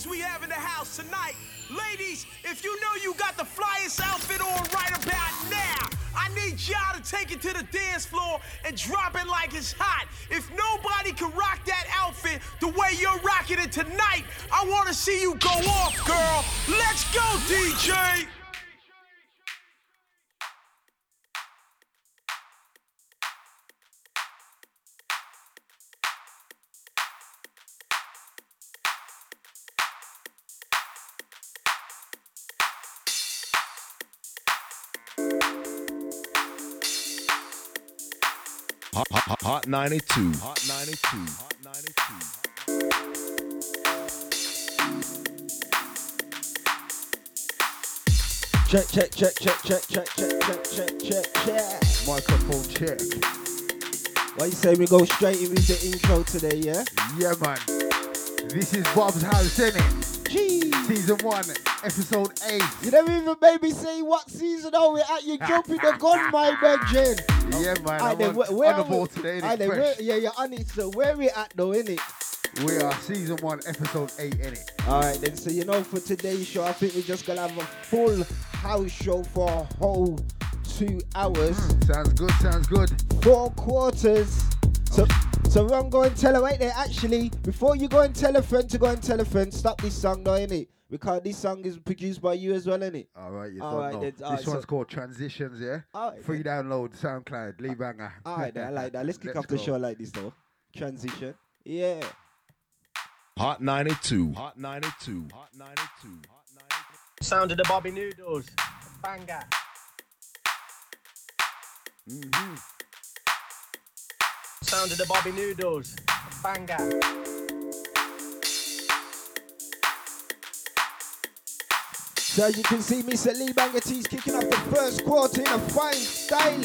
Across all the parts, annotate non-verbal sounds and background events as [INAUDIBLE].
ladies we have in the house tonight. Ladies, if you know you got the flyest outfit on right about now, I need y'all to take it to the dance floor and drop it like it's hot. If nobody can rock that outfit the way you're rocking it tonight, I want to see you go off, girl. Let's go, DJ. Hot, hot, hot 92. Hot 92. Hot 92. Check, check, check, check, check, check, check, check, check, check, check. Microphone check. Why you say we go straight in with the intro today, yeah? Yeah, man. This is Bobz House, innit? Gee. Season one, episode eight. You never even made me say what season are we at. You're [LAUGHS] jumping the gun, my virgin. Yeah, man. I'm then, on, where, where on the ball today, innit? then, where, yeah, yeah, on it. So where we at though, innit? We are season one, episode eight, innit? All right, then. So you know, for today's show, I think we're just gonna have a full house show for a whole two hours, hmm, Sounds good, sounds good. four quarters. So, so run, go and tell her right there. Actually, before you go and tell a friend to go and tell a friend, stop this song, though, innit? Because this song is produced by you as well, innit? All right, you All don't right, know. then, all this right, one's so- called Transitions, yeah? All right, Free download, SoundCloud, Lee Banger. All right, then, I like that. Let's kick [LAUGHS] off the show like this, though. Transition. Yeah. Hot 92. Hot 92. Hot 92. Hot 92. Sound of the Bobby Noodles. Banger. Mm-hmm. Sound of the Bobby Noodles. Banger. So as you can see, Mr. Lee Banger T's kicking off the first quarter in a fine style.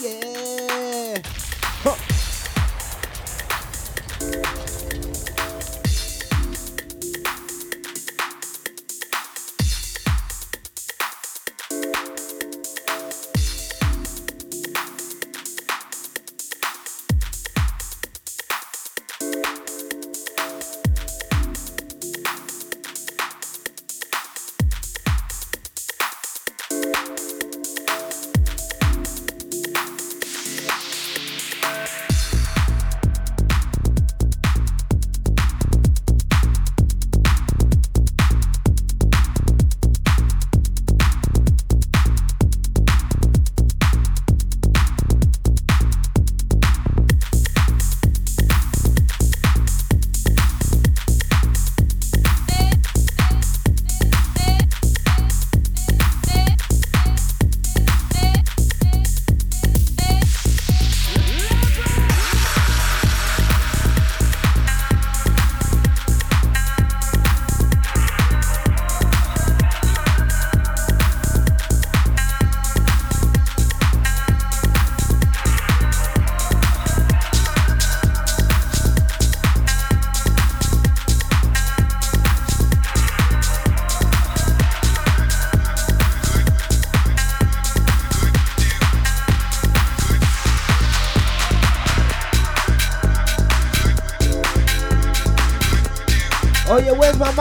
Yeah.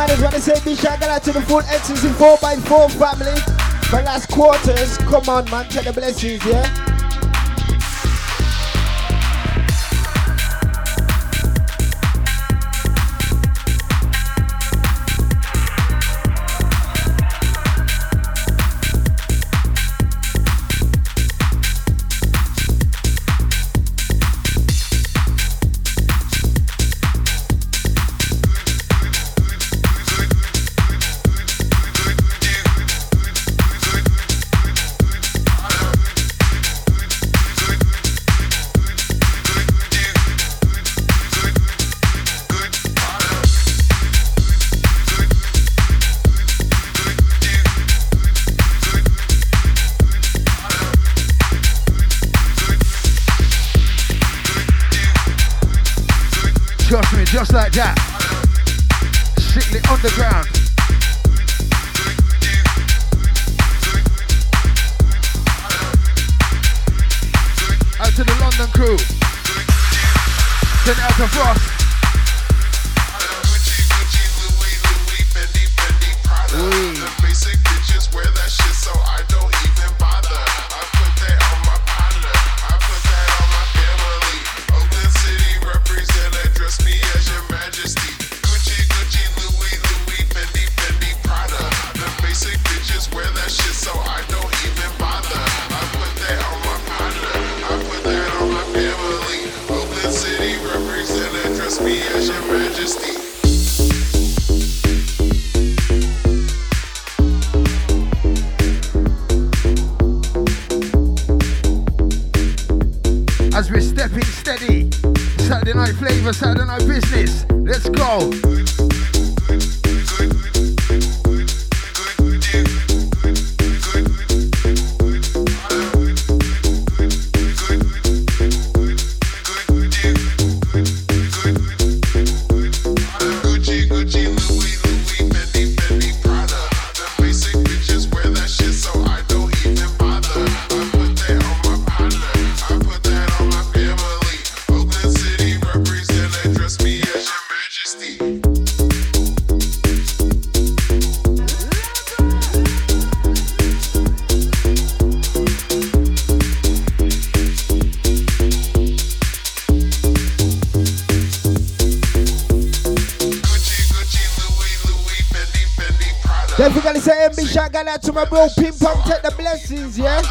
Where's my manners? Wanna say big shout out to the full in 4x4 family. For last quarters, come on man, take the blessings, yeah? To my bro Ping Pong, take the blessings, yeah?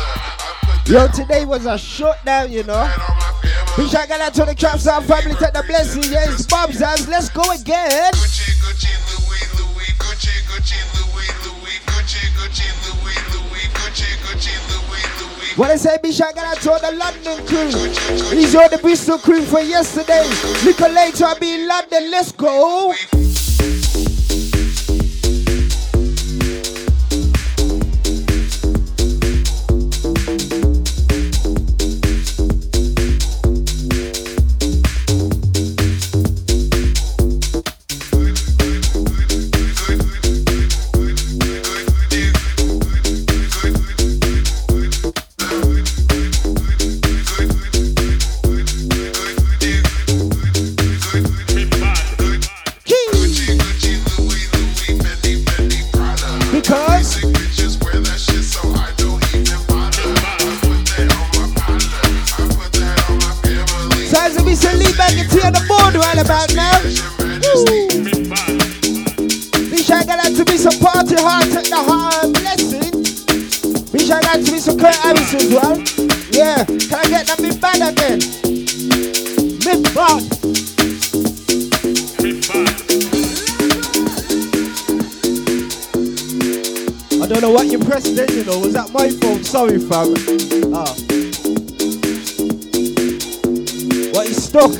Yo, today was a shutdown, you know. Big shout out to the Trap Sound family, take the blessings, yeah? It's Bobz House, let's go again. What I say, big shout out to the London crew. These are the Bristol crew for yesterday. Little later, I'll be in London, let's go. Sorry, fam. Ah. What is stuck?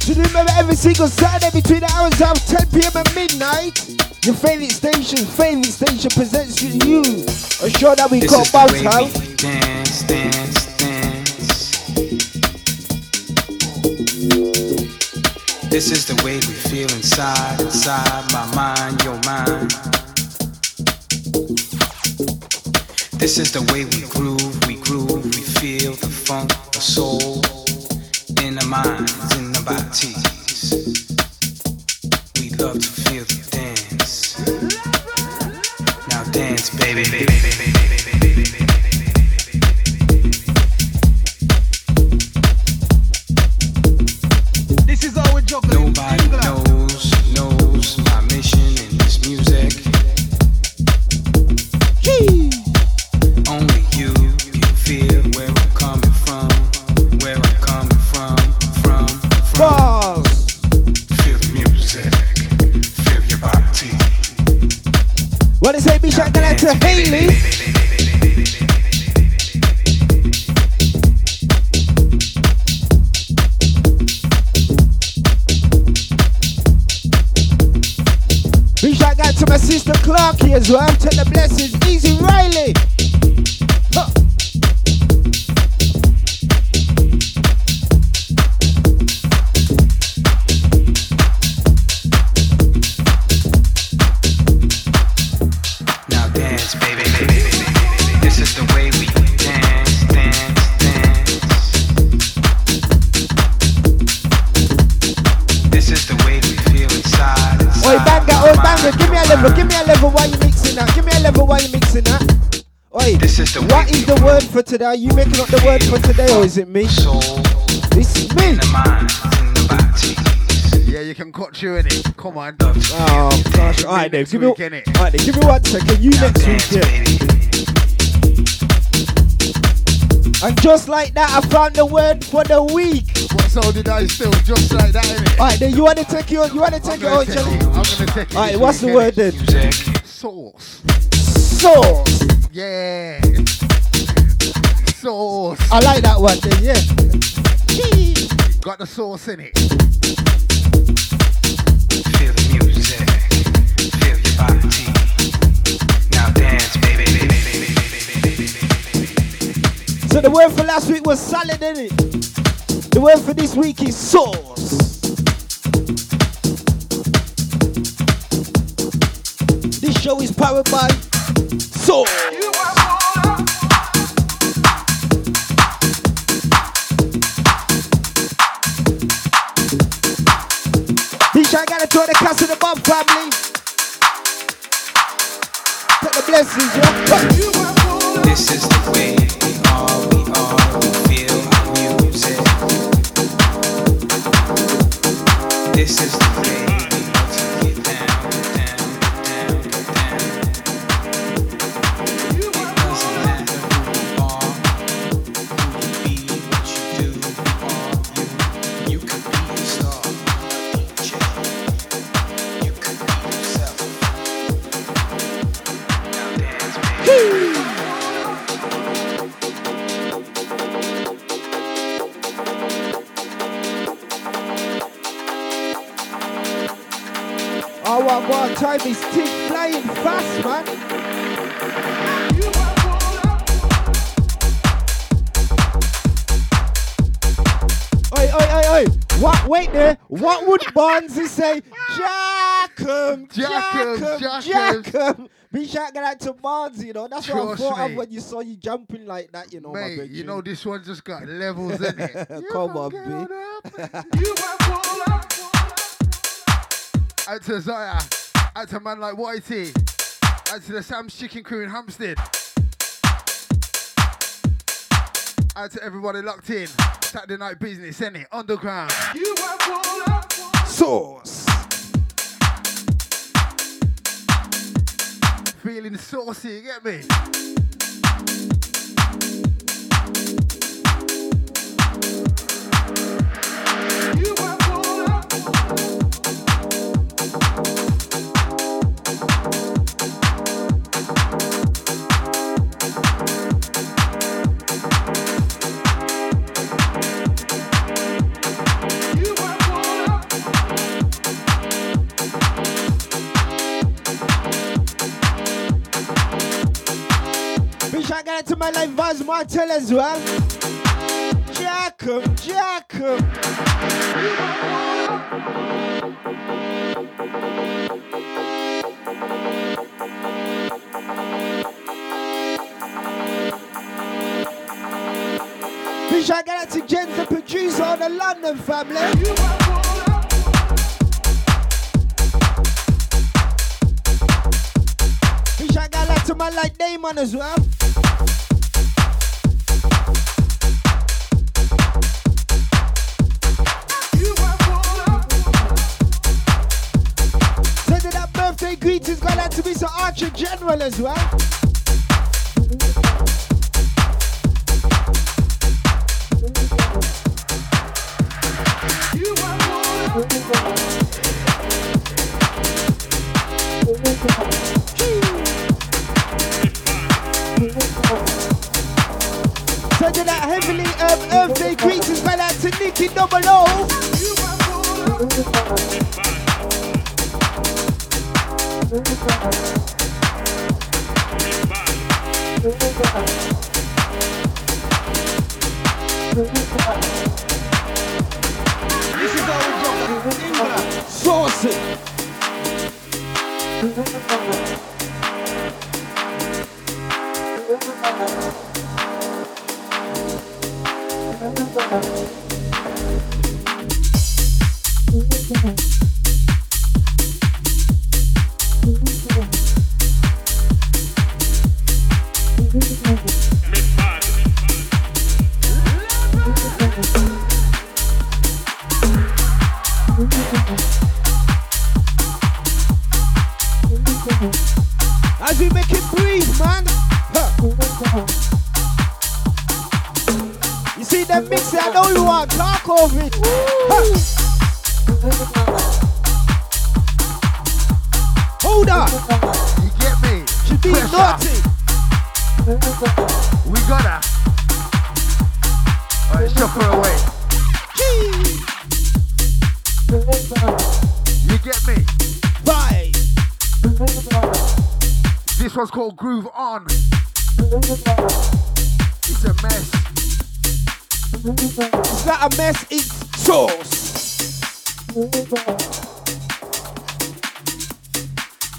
To remember every single Saturday between the hours of 10 p.m. and midnight, your favorite station, favorite station presents you a show that we this call Bounce House. This is the way we feel inside, inside my mind, your mind. This is the way we groove, we groove, we feel the funk, the soul, in the minds, in the bodies. As well. Take the blessings. Easy Riley. The what way is we the word for today? Are you making up the word for today or is it me? Soul It's me. in the minds and the bodies. Yeah, you can cut you in it. Come on. Oh gosh, alright then, give me, innit? alright then, give me one second. You next week, yeah. And just like that, I found the word for the week. What so did I still? Just like that, innit? Alright then, you wanna take your, you wanna I'm take take Jelly? I'm gonna take it. Alright, this what's the word then? Sauce. Sauce. Yeah. Sauce. I like that one then, yeah. Got the sauce in it. Feel the music. Feel your body. Now dance, baby. So the word for last week was salad, innit? The word for this week is sauce. This show is powered by sauce. Throw the cast of the bomb family. Take the blessings, yeah. This is the way we are, we are, we feel our music. This is what time is tick flying fast, man. Oi, oi, oi, oi. What, wait there. What would Bonzi say? Jackum, Jackum, Jackum, Jackum. Jackum. Be shouting out to Bonzi, you know. That's what I Trust thought of when you saw you jumping like that, you know, my Mate, big you know this one just got levels in it. [LAUGHS] Come on, B. Out to Zaya, out to man like Whitey, out to the Sam's Chicken Crew in Hampstead. Out to everybody locked in. Saturday night business, innit? Underground. Sauce. Feeling saucy, you get me? To my life Vaz Martel as well. Jackum, Jackum. Big shout out to Jens, the producer of the London family. To my like Damon as well. To. Archer General as well. Sending that heavily um, birthday greetings going out to Nikki Double O. This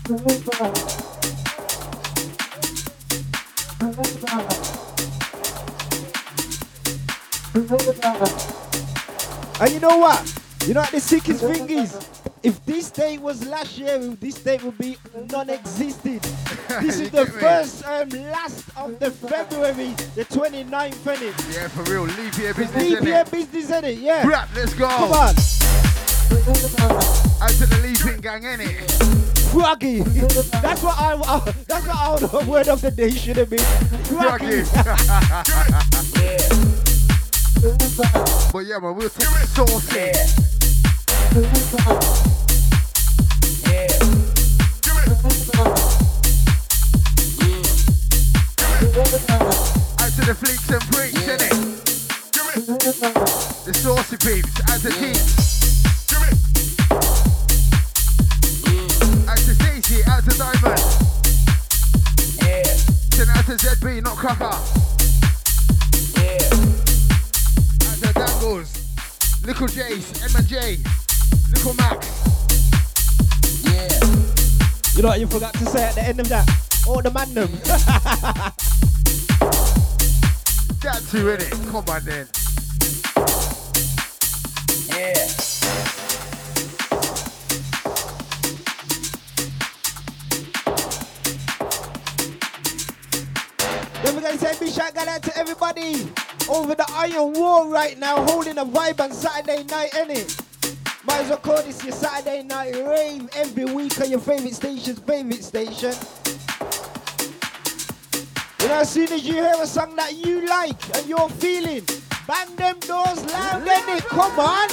And you know what? You know what the sickest thing is? If this date was last year, this date would be non-existent. [LAUGHS] This is the first um, last of the February, the 29th, innit? Yeah, for real. Leave here business, Leave your innit? business, innit? Yeah. Rap, let's go. Come on. Out to the Leaping Gang, innit? Froggy. That's what I, uh, that's what our word of the day should have been. Froggy. [LAUGHS] But yeah, man, we'll take the sauce the end of that? Oh, the man them. That [LAUGHS] too, innit? Come on then. Yeah. Then we're gonna say big shout out to everybody over the iron wall right now, holding a vibe on Saturday night, innit? Might as well call this your Saturday night rave every week on your favorite station's favorite station. You know, as soon as you hear a song that you like and you're feeling, bang them doors loud, innit? Come on.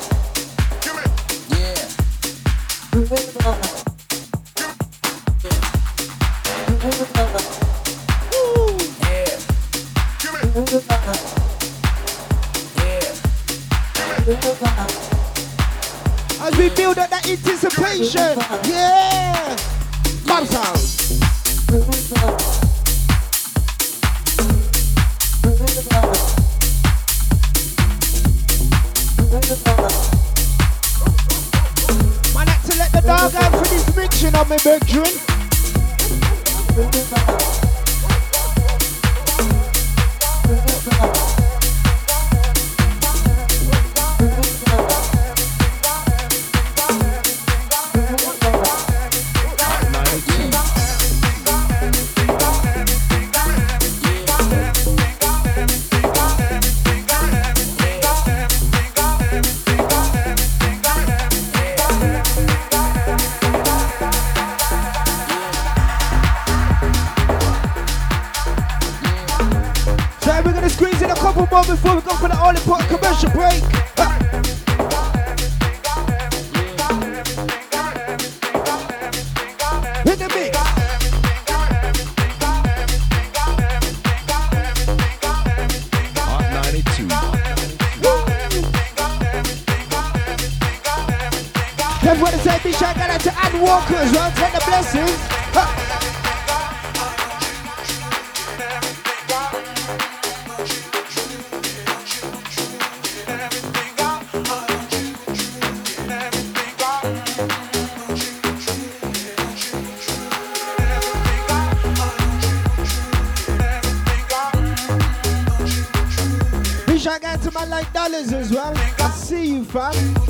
Woo. Anticipation, couple more before we go for the all important commercial break. Hit the mix. Hot 92. Everybody say to the blessings. Fam.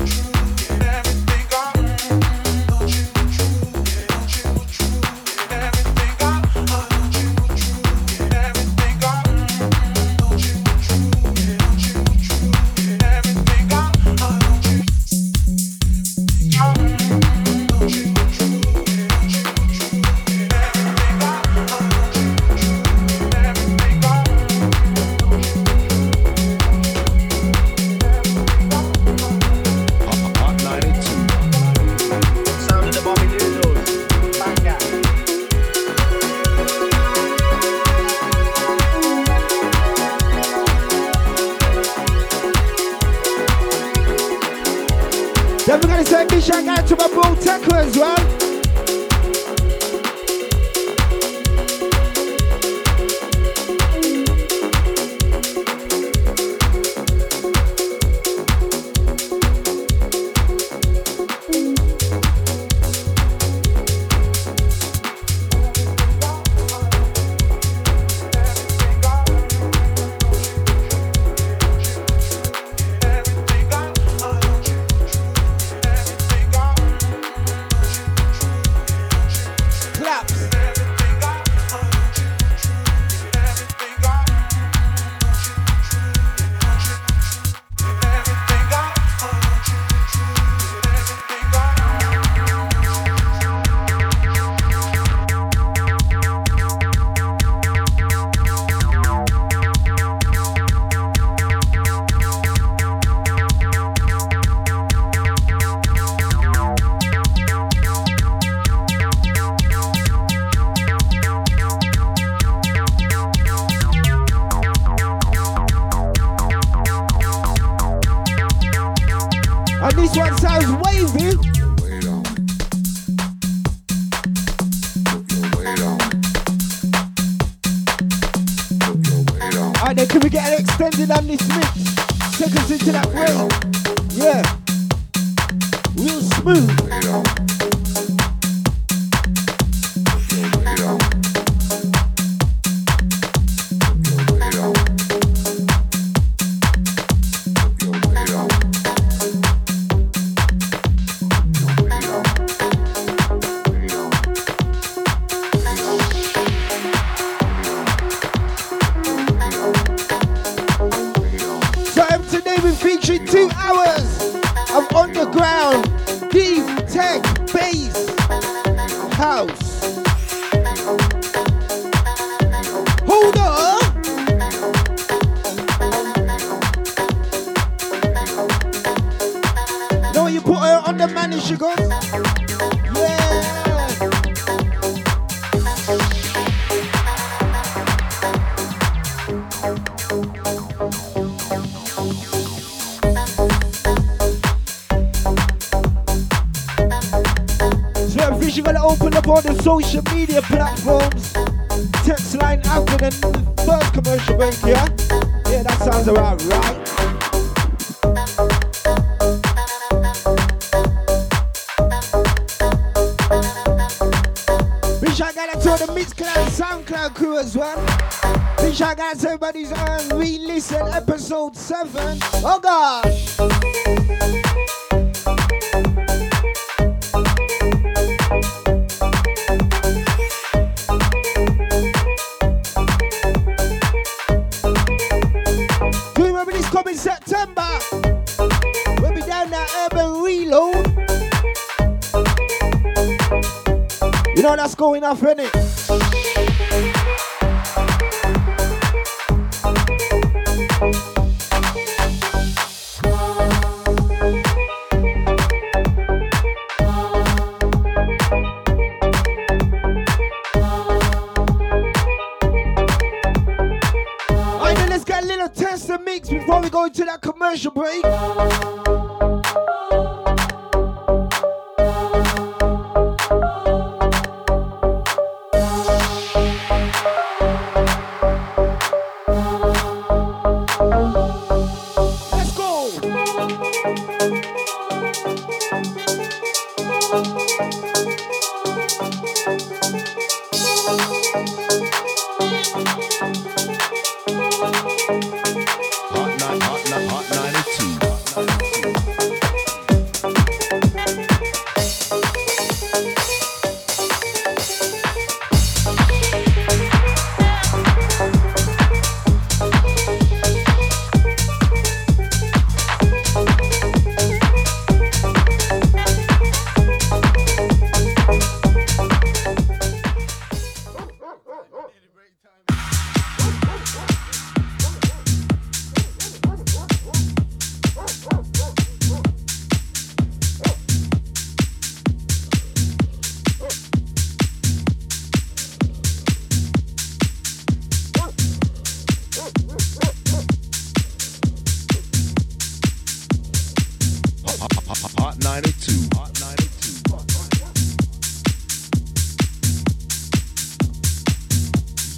92. Hot 92.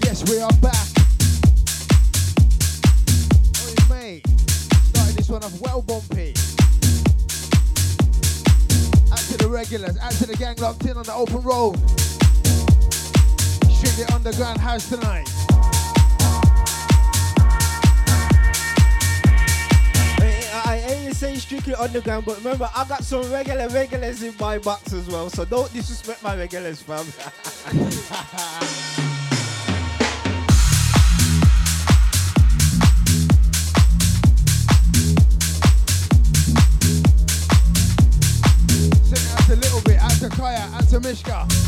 Yes, we are back. Oh, mate. Started this one off well bumpy. To the regulars, to the gang locked in on the open road. Underground house tonight. Saying strictly underground, but remember, I got some regular regulars in my box as well, so don't disrespect my regulars, fam. [LAUGHS] a little bit, Mishka.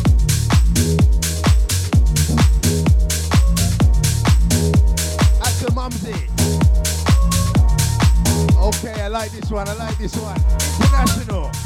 Okay, I like this one, I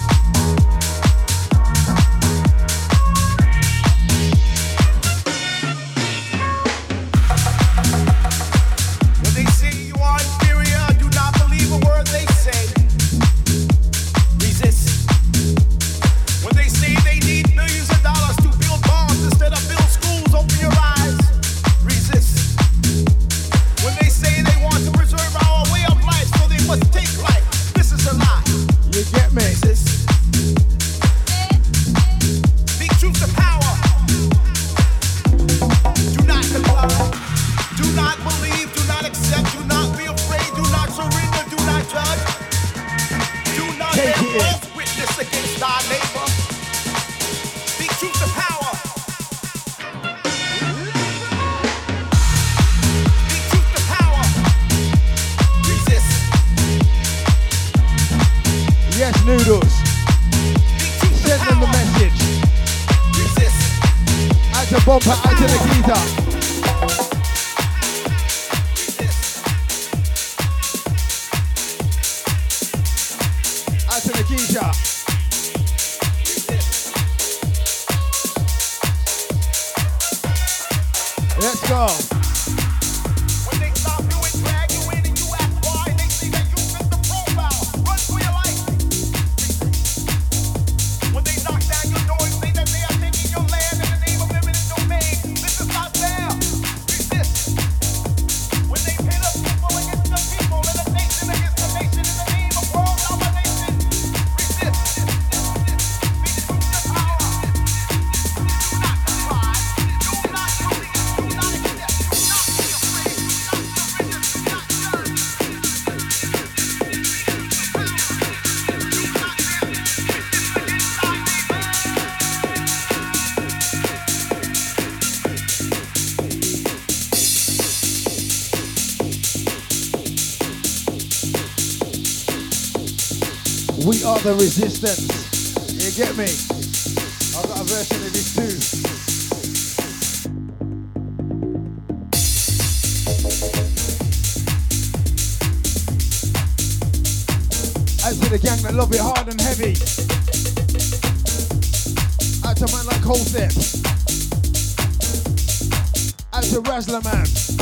like are the resistance. You get me? I've got a version of this too. Out to the gang that love it hard and heavy. Out to man like Colsep. Out to Razzler Man.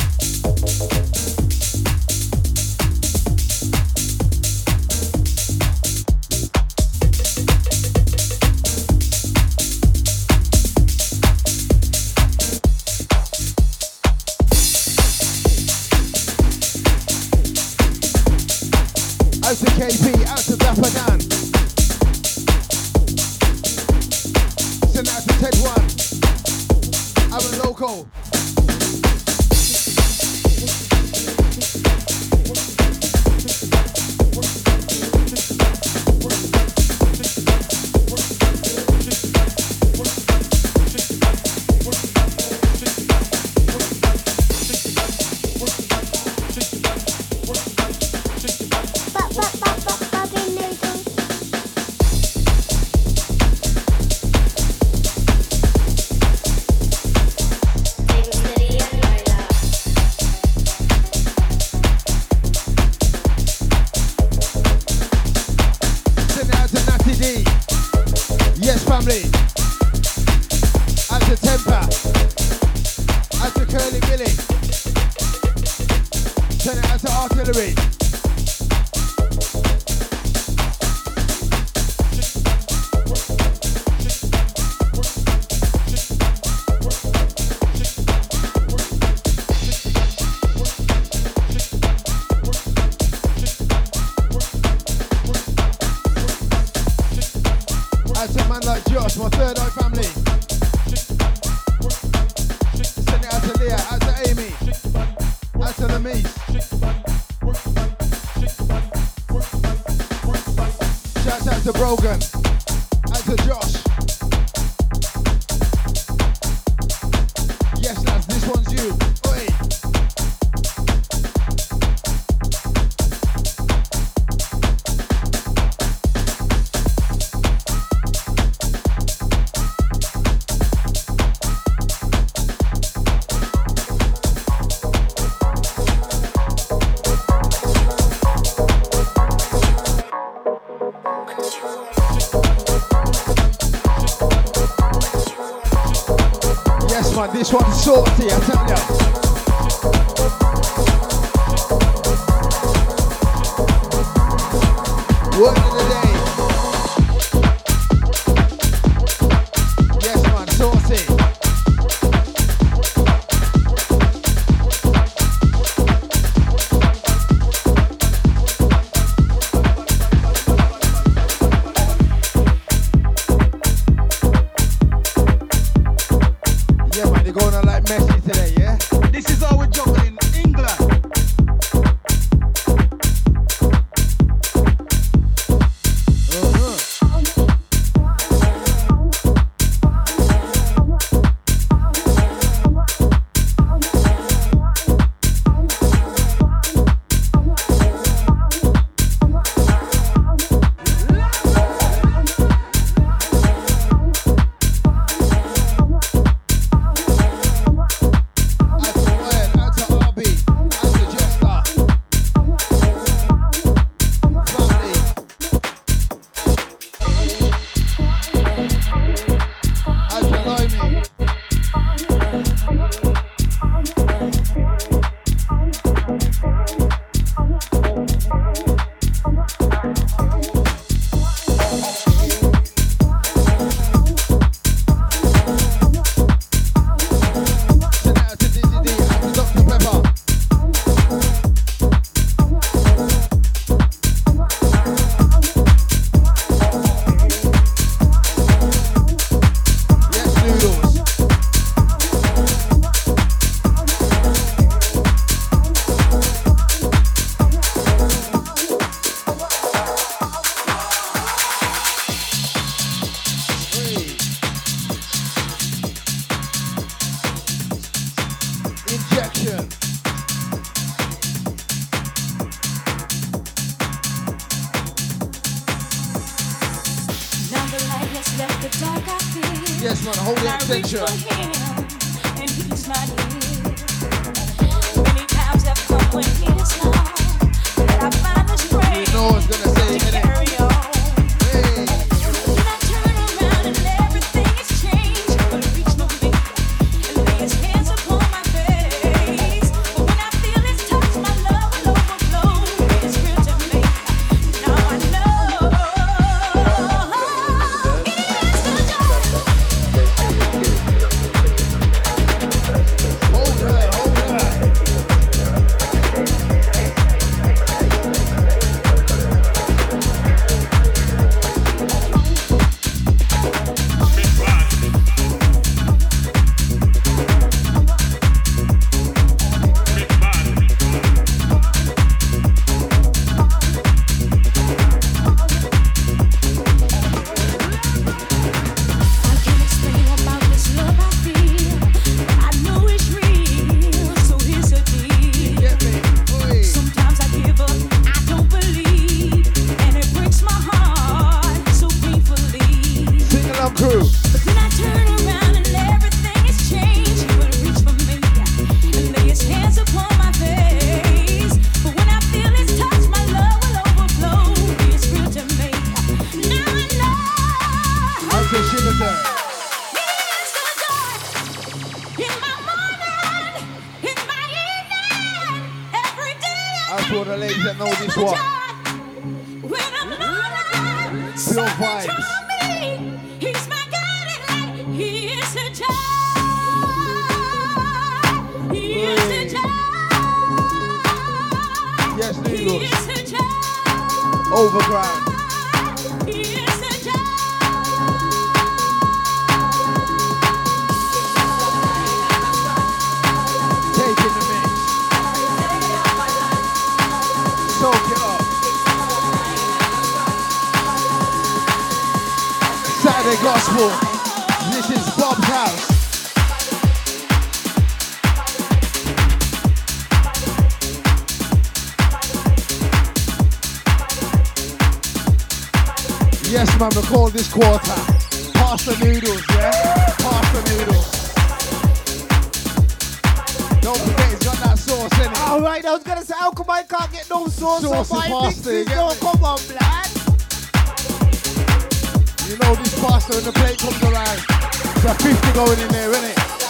All the ladies that know this one. joy When I'm lonely, Pure vibes. he's people. This is Bobz House. Yes, man, call this quarter pasta noodles, yeah? Pasta noodles. Don't forget, it's got that sauce in it. Alright, I was gonna say, how come I can't get no sauce Sauce on my pasta, mixes? No, come on, blood. You know this pasta when the plate comes around. It's a 50 going in there, isn't it?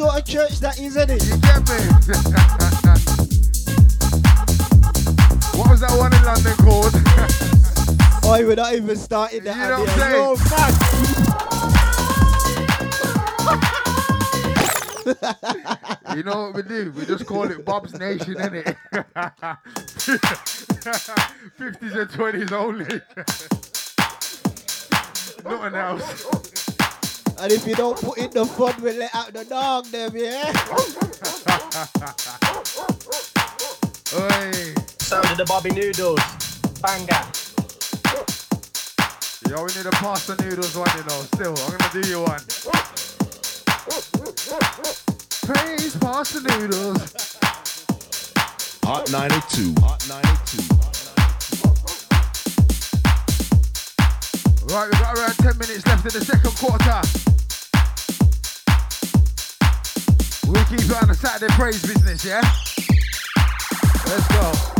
Sort of church that is, isn't it? You get me? [LAUGHS] what was that one in London called? [LAUGHS] Oh, we're not even starting that. You know what. I'm man. [LAUGHS] you know what we do? We just call it Bob's Nation, innit? 50s and 20s only. Nothing else. And if you don't put in the fun, we'll let out the dog, them, yeah? Oi. Sound of the Bobby Noodles. Banger. Yo, we need a pasta noodles one, you know. Still, I'm gonna do you one. Praise pasta noodles. Hot 92. Hot 92. Right, we've got around 10 minutes left in the second quarter. We'll keep it on the Saturday praise business, yeah? Let's go.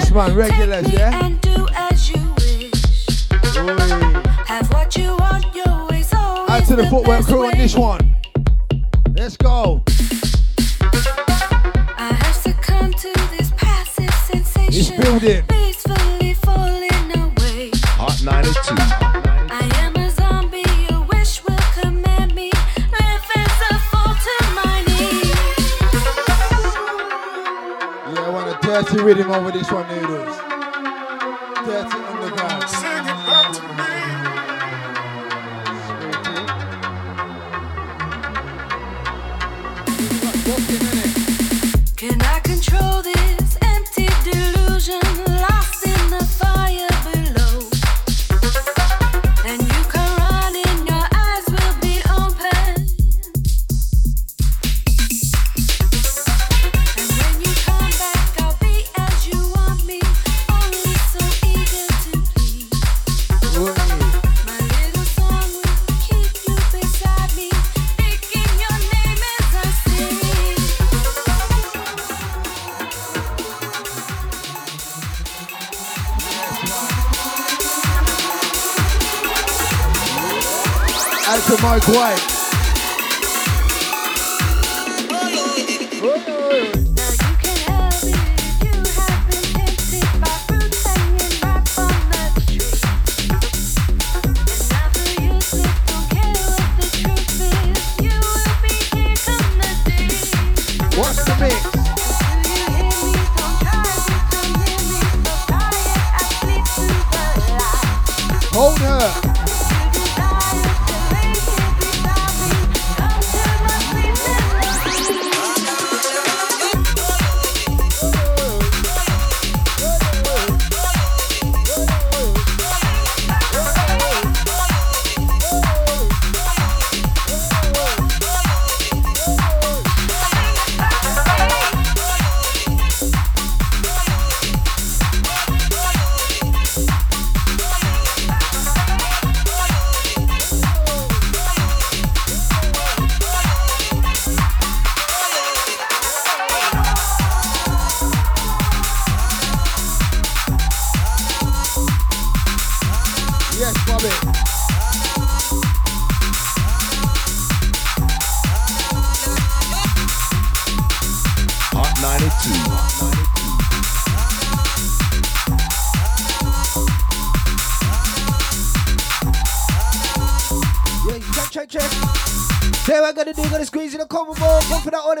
Yes, man, regulars, yeah? And do as you wish. Oi. Have what you want, always, Add to the, the footwork crew on this one. Let's go. To to this it's building. a dirty rhythm over this one, noodles. Dirty underground. Sing it back to me. What?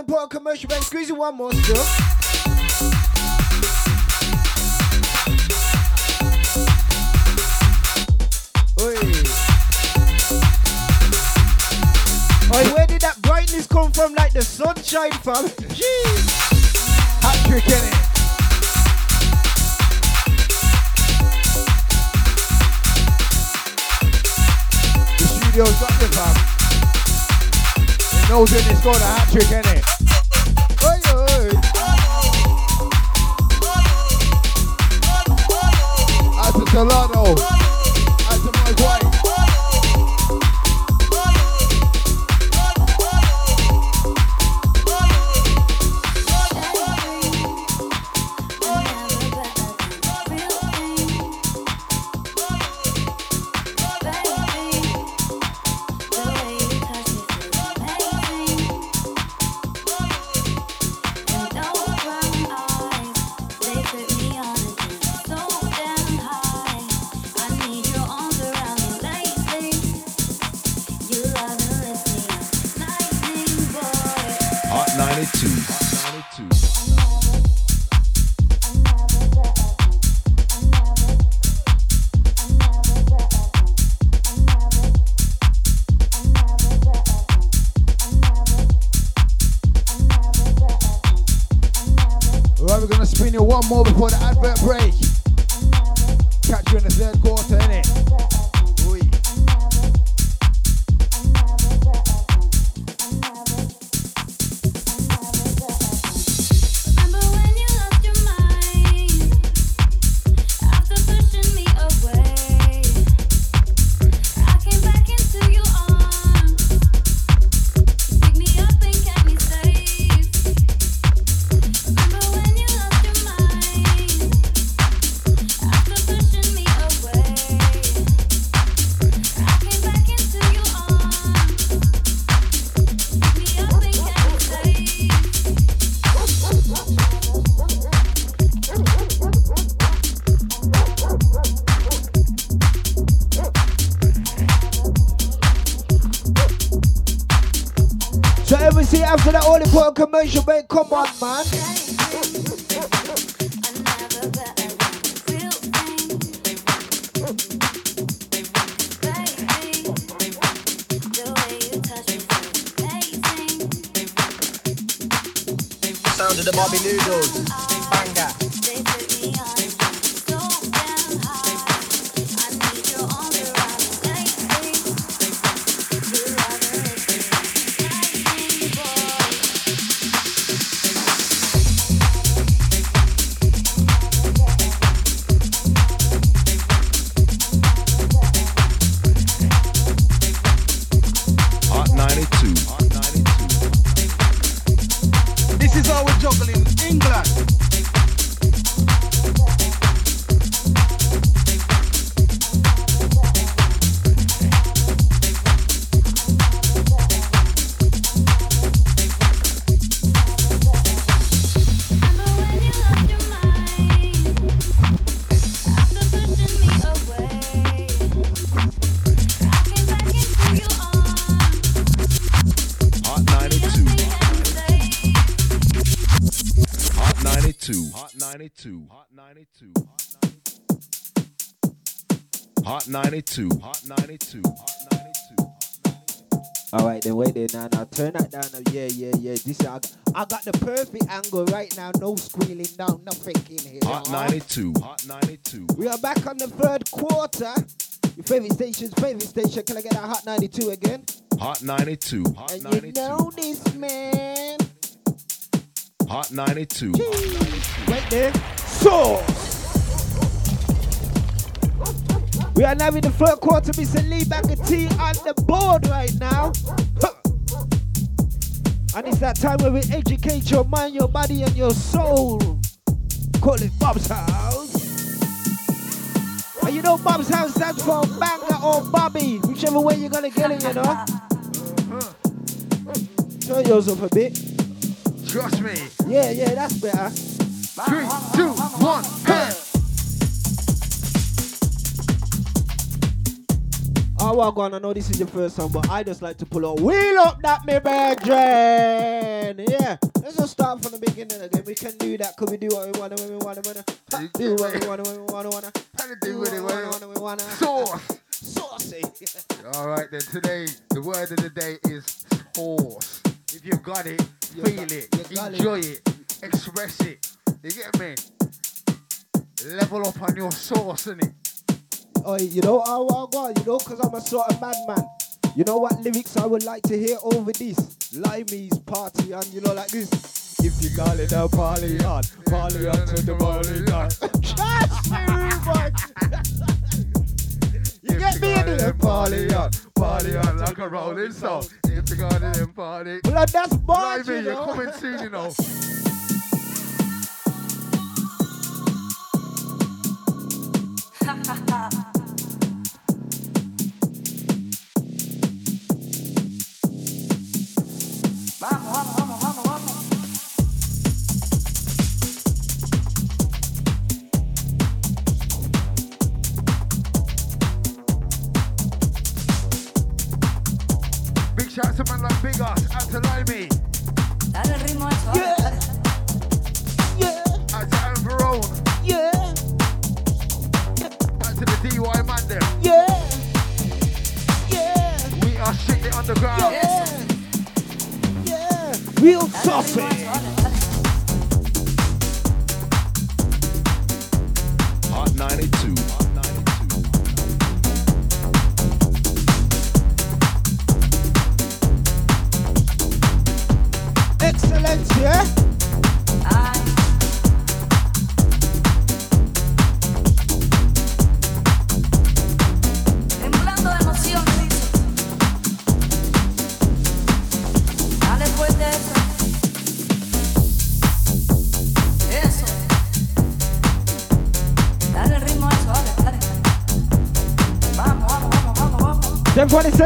That all important commercial break. Squeeze it one more still. Oi. Oi, where did that brightness come from? Like the sunshine, fam? Jeez. Hat trick, innit? The studio's got you, fam. It knows when it's got a hat trick, innit? 92. Hot 92. Hot 92. All right, then wait there now. Now turn that down. Now. Yeah, yeah, yeah. This I, got- I got the perfect angle right now. No squealing down, no in here. Hot Uh-huh. 92. Hot 92. We are back on the third quarter. Your favorite station's favorite station. Can I get that hot 92 again? Hot 92. Hot And 92. you know this, man. Hot 92. Right there. So. We are now in the third quarter. Mr. Lee back a T on the board right now. And it's that time where we educate your mind, your body, and your soul. Call it Bobz House. And you know Bobz House stands for Banga or Bobby, whichever way you're gonna get it, you know. [LAUGHS] Turn yours up a bit. Trust me. Yeah, yeah, that's better. Three, two, one, hey. Oh, well, go on. I know this is your first time, but I just like to pull a wheel up that me brethren. Yeah, let's just start from the beginning again. We can do that. Could we do what we wanna when we wanna wanna? Ha, Do what we wanna when we wanna wanna. How do what we wanna when we wanna. Sauce. [LAUGHS] Saucy. [LAUGHS] All right then. Today, the word of the day is sauce. If you've got it, You feel got- it, you it. enjoy it, express it. You get me? Level up on your sauce, innit? Oh, you know, I want you know, because I'm a sort of madman. You know what lyrics I would like to hear over this? Limeys party and you know like this. If you call it a party on, party on to the morning on. Trust me, boy. You get me in the party on, party on like a rolling stone. If you got it, then party. Well, that's Blimey, you you're coming soon, you know. [LAUGHS] vamos, vamos. Underground. yeah, yeah. Real Dale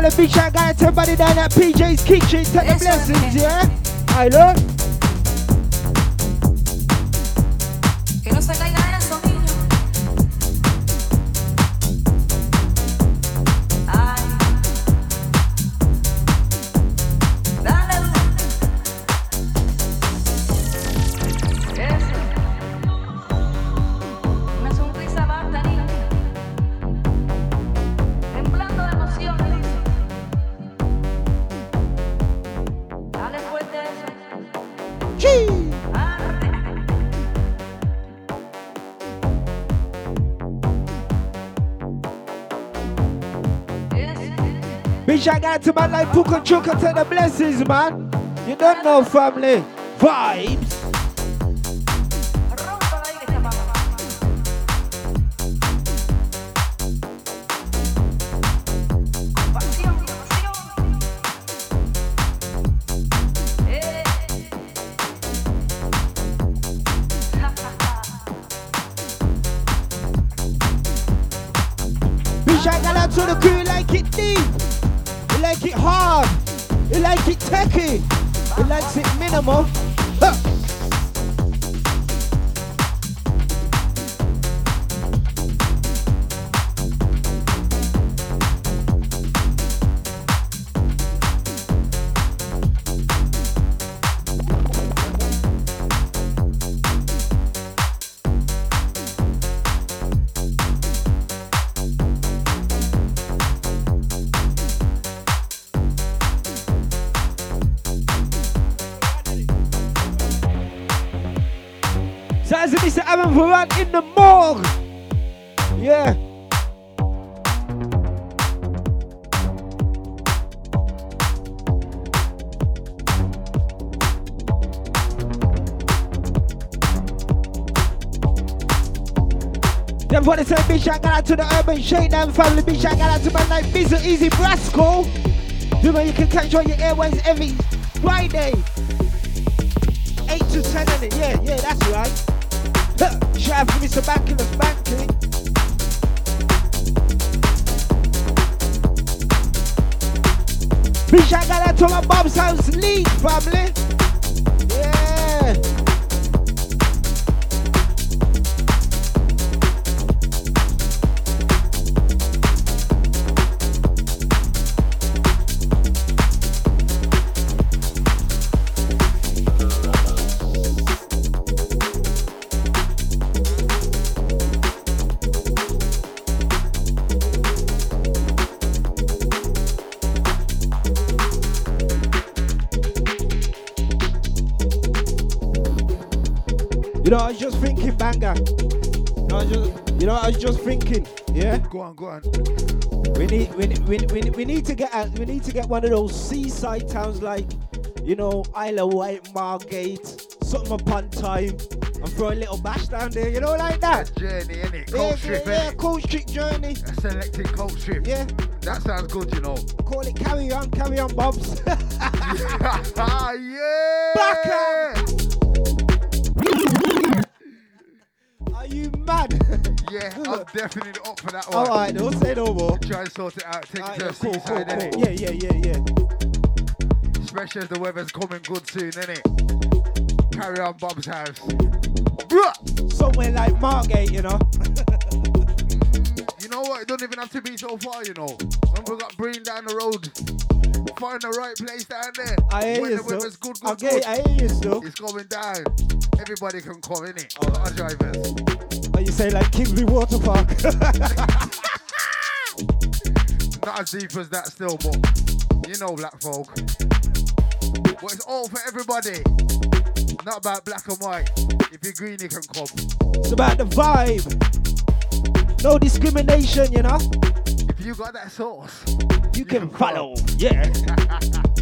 a big shot guy, everybody down at PJ's Kitchen, take the blessings, yeah? I look. Shot guy to my life, Puka Chuka, take the blessings, man. You don't know, family. Vibes. Shade Shakedown family, big shout out to my night Bizzle Easy Brasco. You know you can catch on your airways every Friday. 8 to 10 in it, yeah, yeah, that's right. Huh. Shout out to Mr. Back in the Banking. Big shout out to my mom's house, Leeds family. On, go on. We need, we, we, we, we need to get, a, we need to get one of those seaside towns like, you know, Isle of Wight, Margate, something upon time, and throw a little bash down there. You know, like that. Journey, innit? Yeah, Coach trip, yeah, yeah, coach trip journey. A selected coach trip. Yeah. That sounds good, you know. Call it carry on, carry on, Bobs. [LAUGHS] [LAUGHS] yeah. Back Are you mad? [LAUGHS] Yeah, I'm definitely up for that one. All right, don't say no more. Try and sort it out. Take Alright, it to yeah, the cool, cool, seaside, cool. innit? Yeah, yeah, yeah, yeah. Especially as the weather's coming good soon, innit? Carry on Bobz House. Bruh. Somewhere like Margate, you know. [LAUGHS] You know what? It don't even have to be so far, you know. When we got Breen down the road, find the right place down there. I hear when you, the weather's good, good, Okay, good. I hear you, still. It's going down. Everybody can come in it. Our drivers. Or you say like Kingsley Water Park. [LAUGHS] Not as deep as that still, but you know black folk. But it's all for everybody. Not about black and white. If you're green, you can come. it's about the vibe. No discrimination, you know. If you got that sauce, You can follow. Yeah. [LAUGHS]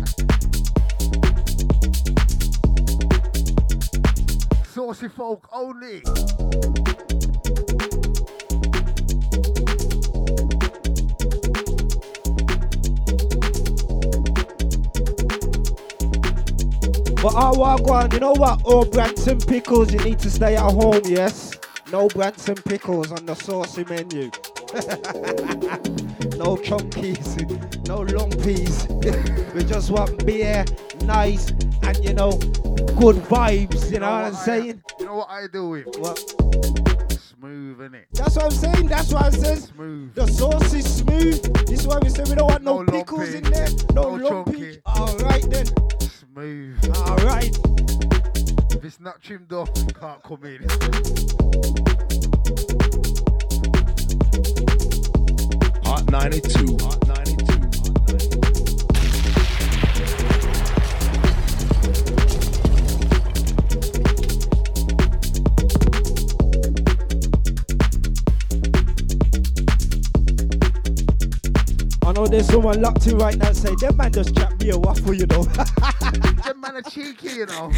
saucy folk only. But I walk on, you know what? Oh, Branston pickles, you need to stay at home, yes? No Branston pickles on the saucy menu. [LAUGHS] no chunkies, no lumpies. we just want beer, nice, and you know, good vibes, you know what I'm I- saying? You know what I do with? What? Smooth, innit? That's what I'm saying, that's what I said. Smooth. The sauce is smooth. This is why we say we don't want no, No pickles in there. No, no chunky. Alright then. Smooth. Alright. If it's not trimmed off, you can't come in. Hot 92. Hot 92. I know there's someone locked in right now say, them man just chat me a waffle, you know. [LAUGHS] Them man are cheeky, you know.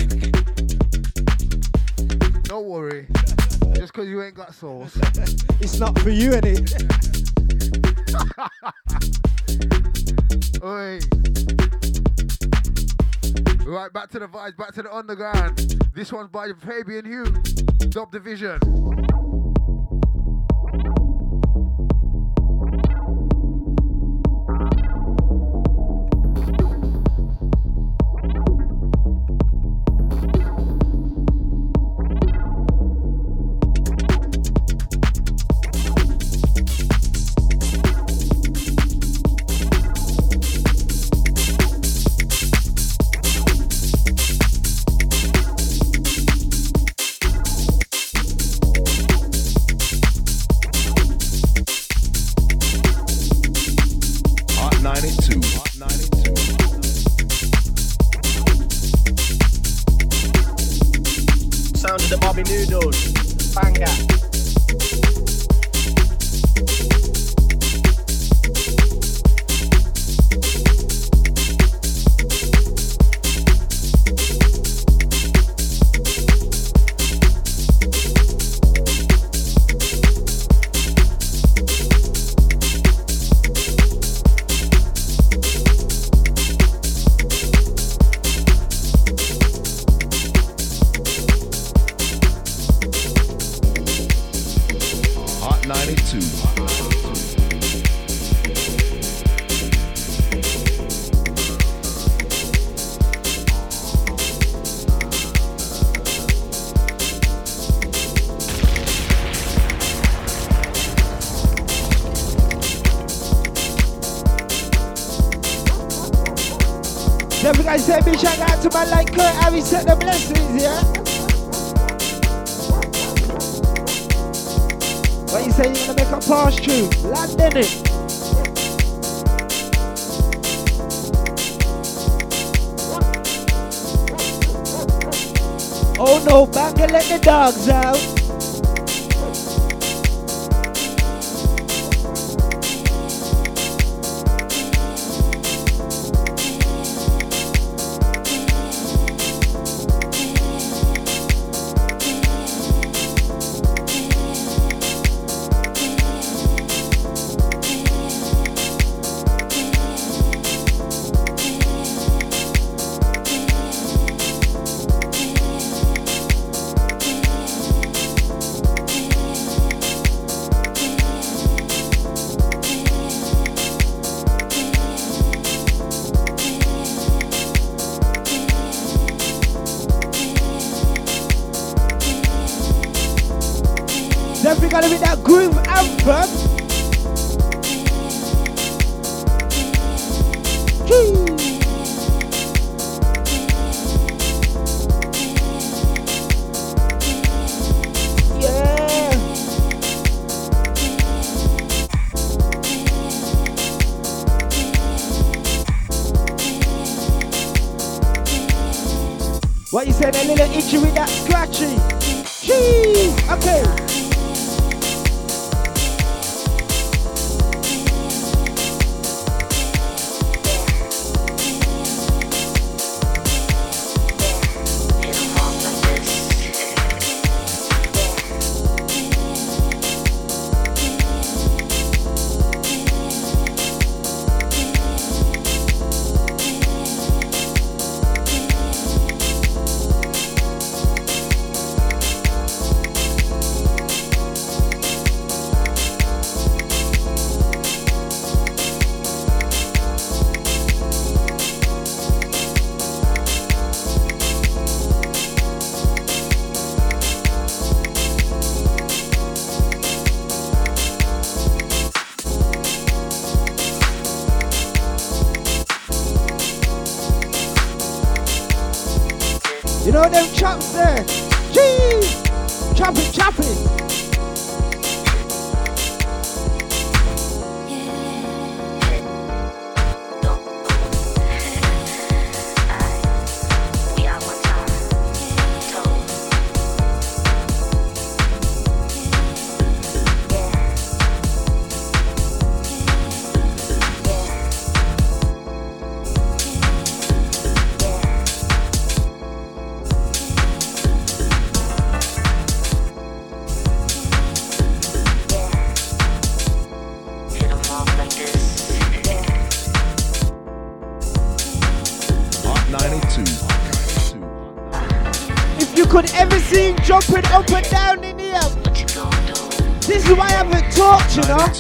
Don't worry. Just because you ain't got sauce. it's not for you, innit? [LAUGHS] Oi. Right, back to the vibes, back to the underground. This one's by Fabian Hume, Dub Division. Sound of the Bobby Noodles. Banger. Zag, zag.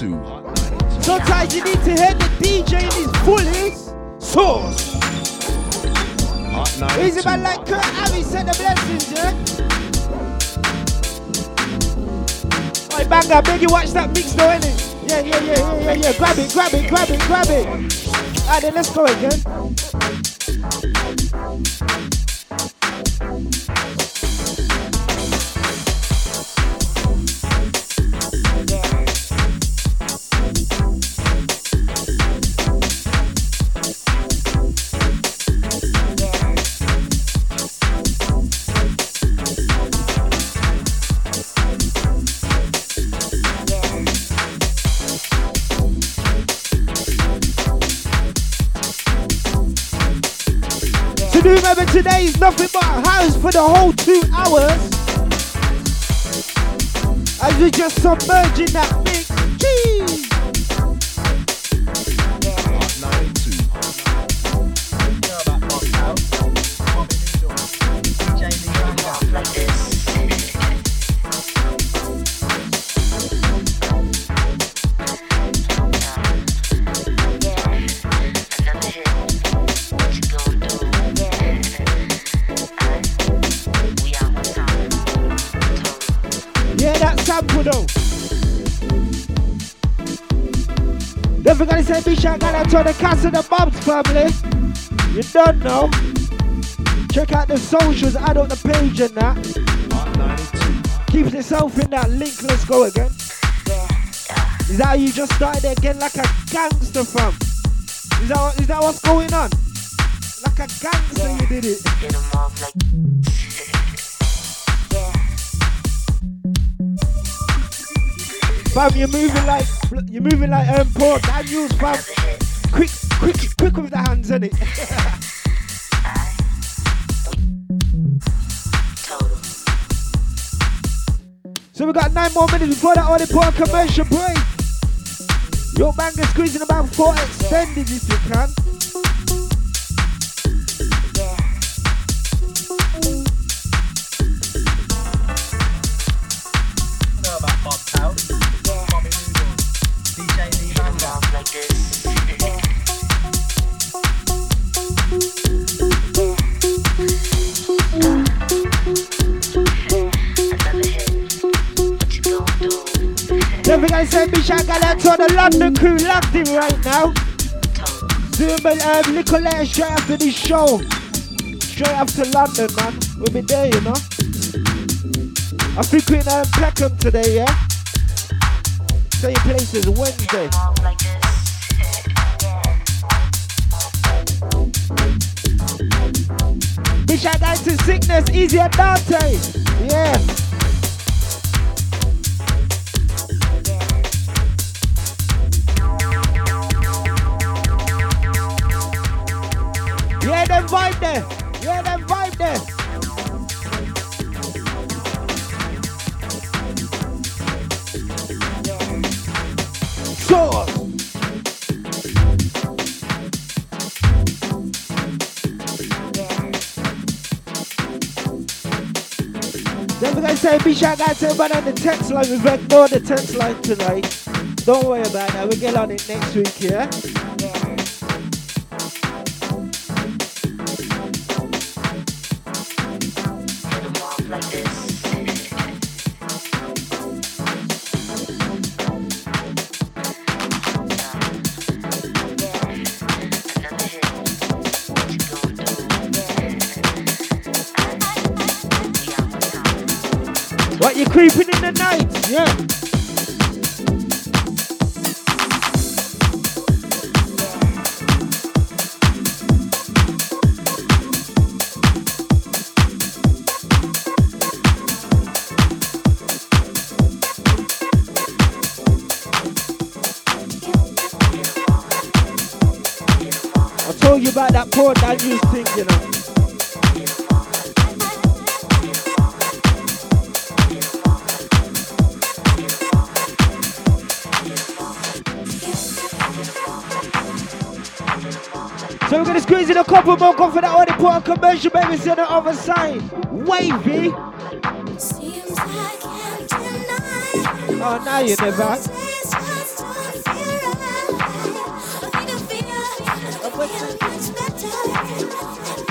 92. Sometimes you need to hear the DJ in his fullest source. Is it about like Kurt Abbey said the blessings, yeah? Oi, banger, biggie, watch that mix though, innit? Yeah, yeah, yeah, yeah, yeah, yeah. Grab it, grab it, grab it, grab it. Alright, then let's go again. the whole two hours. As we just submerge in that Wish I got to the cast of the Bobz family. You don't know. Check out the socials, add up the page and that. Keeps itself in that link, let's go again. Is that how you just started again like a gangster fam? Is that, is that what's going on? Like a gangster you did it. Fam, you're moving like you're moving like um Paul Daniels, fam. Quick, quick, quick with the hands, innit? [LAUGHS] so we got nine more minutes before that all important commercial break. Your is squeezing about four extended if you can. Shout out to the London crew locked in right now. Doing my um, little letter straight after this show. Straight after London, man. We'll be there, you know. I think we're in um, Peckham today, yeah? Your place is Wednesday. Big shout out to Sickness, Easy and Dante. Yeah, shout out to everybody on the text line. We've ignored the text line tonight. Don't worry about that. We'll get on it next week, yeah? More, go for that put important commercial, baby. See on the other side. Wavy. Oh, now you never.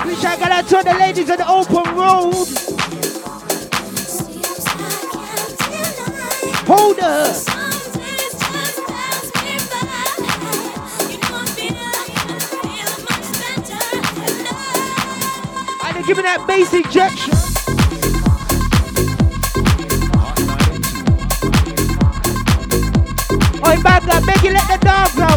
Wish I got out to the ladies on the open road. Give me that bass injection. Oi, bad make it let the dogs out,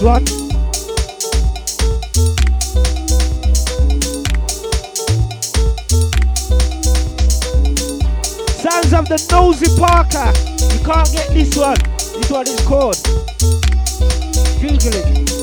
One. Sounds of the nosy Parker. You can't get this one. This one is called. Google it.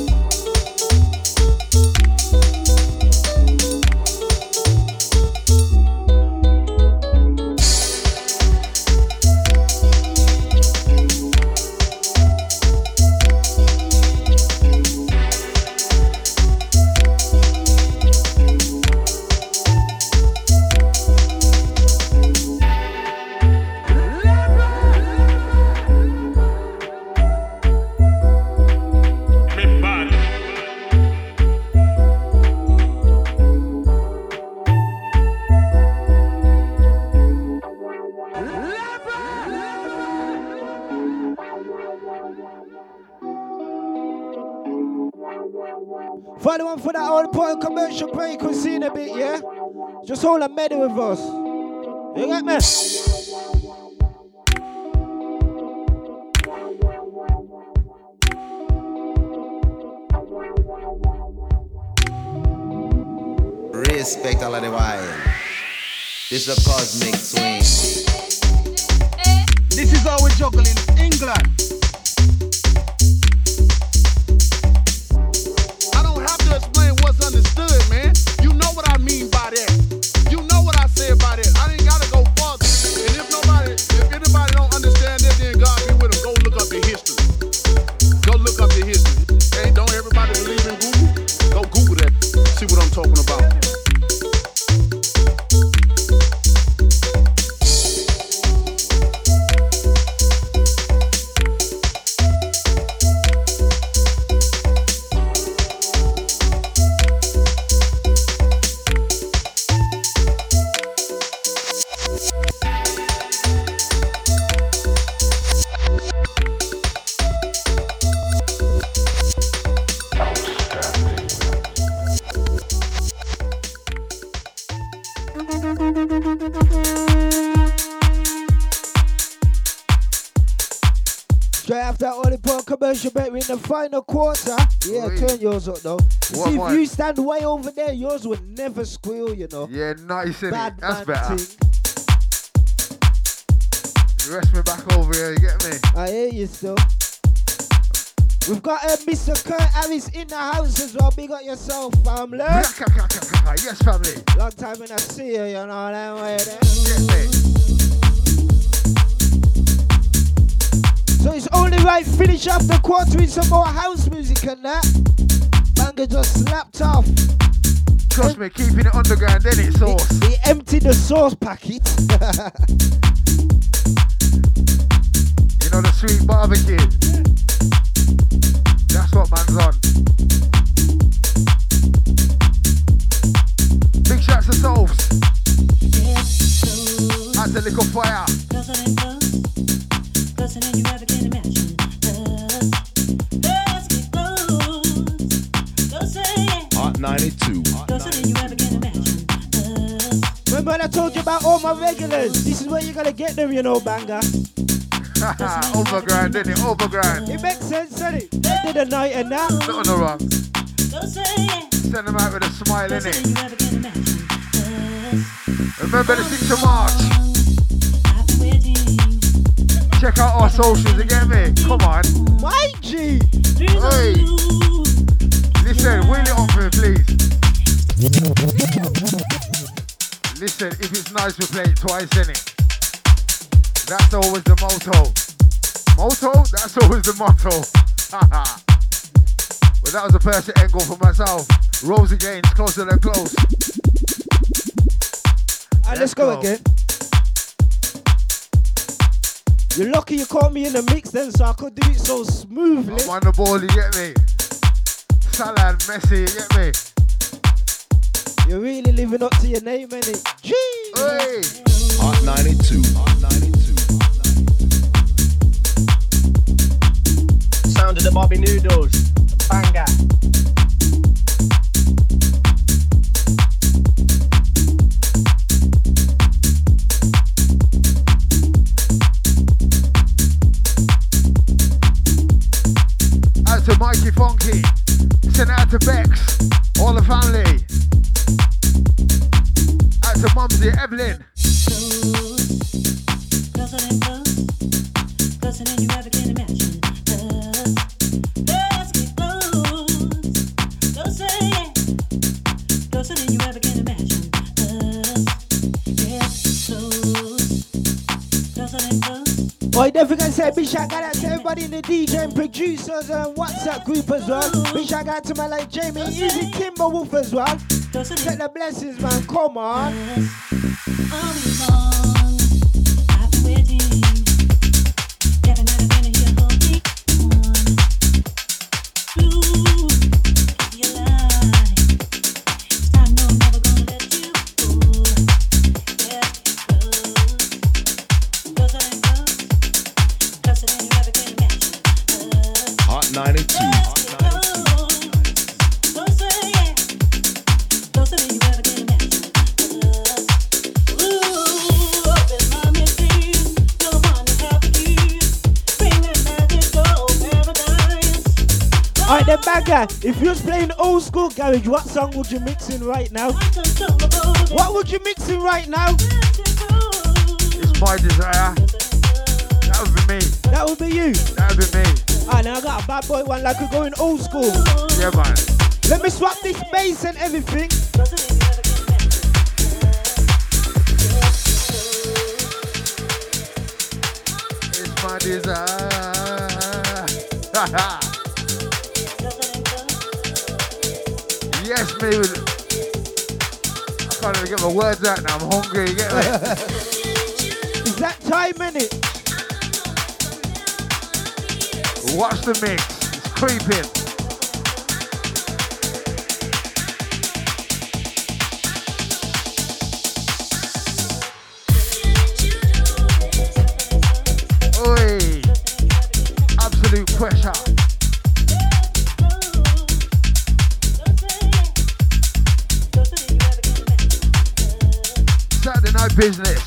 Just hold a medal with us. You get me? Respect all of the wine. This is a cosmic swing. This is how we're juggling England. The final quarter. Yeah, Oi. turn yours up though. What See if one? you stand way over there, yours would never squeal, you know. Yeah, nice, innit? Bad That's man better. thing. Rest me back over here, you get me? I hear you still. We've got uh, Mr. Kurt Harris in the house as well. Big up yourself, family. yes, family. Long time when I see you, you know that way there. So it's only right finish up the quarter with some more house music and that. Banger just slapped off. Trust me, keeping it underground, then it's sauce. He, he emptied the sauce packet. [LAUGHS] You know the sweet barbecue. That's what man's on. Big shouts to Souls. That's a little fire. 92. Hot Remember when I told you about all my regulars? This is where you're gonna get them, you know, banger. [LAUGHS] Overground, didn't it? Overground. It makes sense, doesn't it? They did a night and that. Nothing wrong. Send them out with a smile, innit? Remember the 6th of March. Check out our socials, you get me? Come on. My G! Hey! Listen, wheel it on for me, please. Listen, if it's nice, we play it twice, innit? That's always the motto. Motto? That's always the motto. [LAUGHS] but that was a perfect angle for myself. Rose again, closer than close. Alright, let's go, go. again. You're lucky you caught me in the mix then, so I could do it so smoothly. I'm on the ball, you get me? Salad, Messi, you get me? You're really living up to your name, innit? Jeez. Hey. Hot 92. Hot 92. Sound of the Bobby Noodles. Banger. Out to Mikey Funky. Send out to Bex. All the family. Out to Mumsy Evelyn. You ever Boy, don't forget to say big shout out to everybody in the DJ and producers and WhatsApp group as well. Big shout out to my like Jamie, Easy Timberwolf as well. Take the blessings, man. Come on. School garage, what song would you mix in right now? What would you mix in right now? It's my desire. That would be me. That would be you. That would be me. Alright now I got a bad boy one like we're going old school. Yeah, man. Let me swap this bass and everything. It's my desire. [LAUGHS] me. I can't even get my words out now. I'm hungry. You get me? [LAUGHS] Is that time innit? Watch the mix. It's creeping. Business.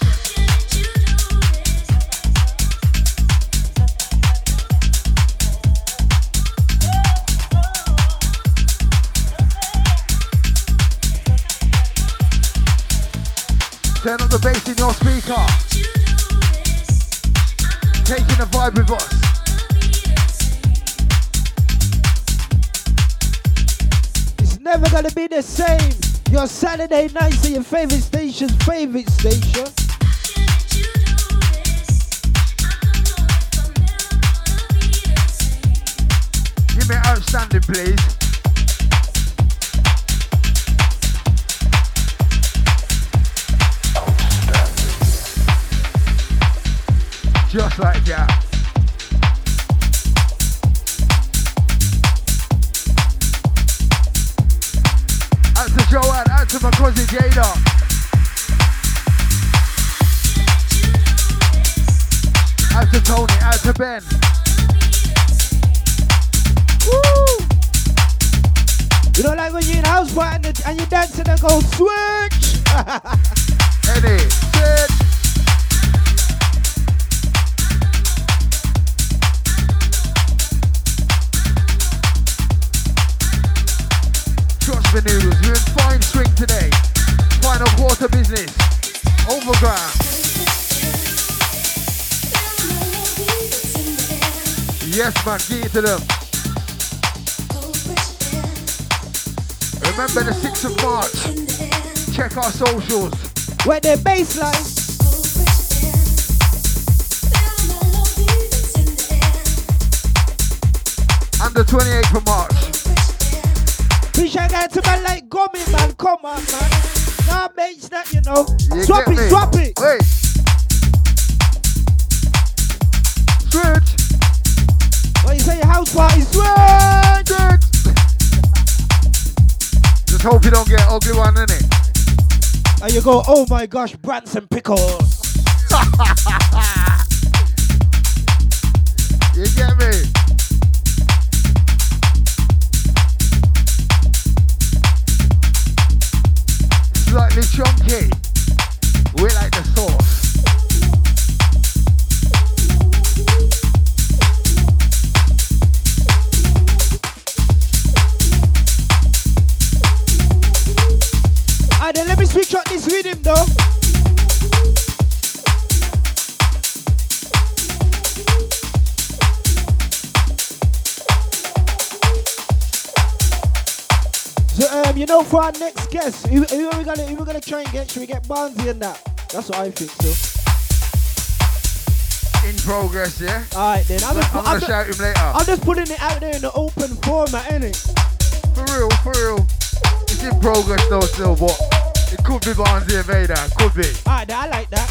Turn up the bass in your speaker. Taking the vibe with us. It's never gonna be the same. Your Saturday nights are your favorite station's favorite station. Our socials. Where the baseline. And the 28th of March. Fish I got to man like gummy man. Come on, man. Nah, mates, that you know. Go, oh my gosh, Branston pickles. So um, you know, for our next guest, who, who are we gonna who we gonna try and get? Should we get Barnsey and that? That's what I think so. In progress, yeah? Alright then, I'm just, I'm gonna ju- shout him later. I'm just putting it out there in the open format, innit? For real, for real. It's in progress though still, but it could be Barnsley and Vader. Could be. Alright, I like that.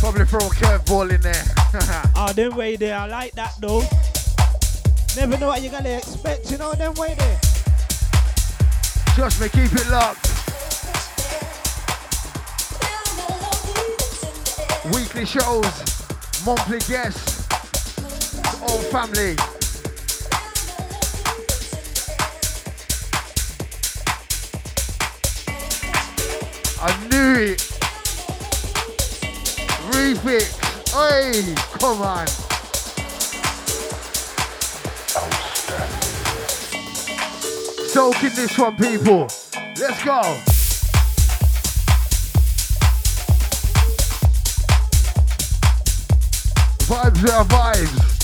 Probably throw a curveball in there. [LAUGHS] Oh, them way there, I like that though. Never know what you're gonna expect, you know, them way there. Trust me, keep it locked. Weekly shows, monthly guests, all family. I knew it. Refix. Hey, come on. Soak in this one, people. Let's go. Vibes are vibes.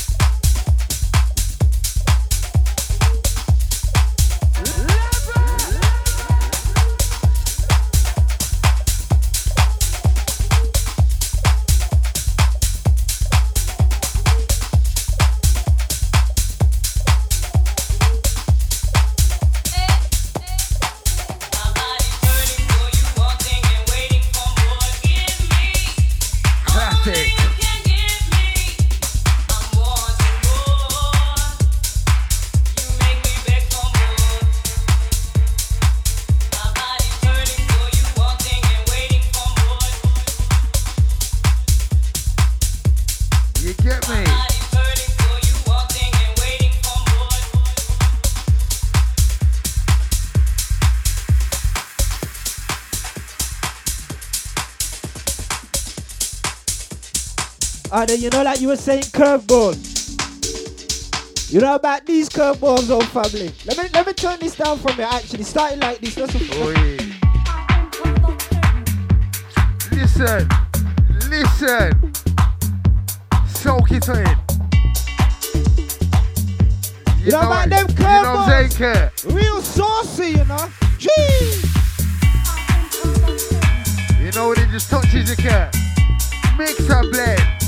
Then you know, like you were saying, curveball. You know about these curveballs, old family. Let me let me turn this down from you. Actually, starting like this. Let's Oh. Listen, listen. Soak it in. You know about them it. You know what I'm saying, curveballs? Kurt? Real saucy, you know. Jeez. You know when it just touches the cat. Mix and blend.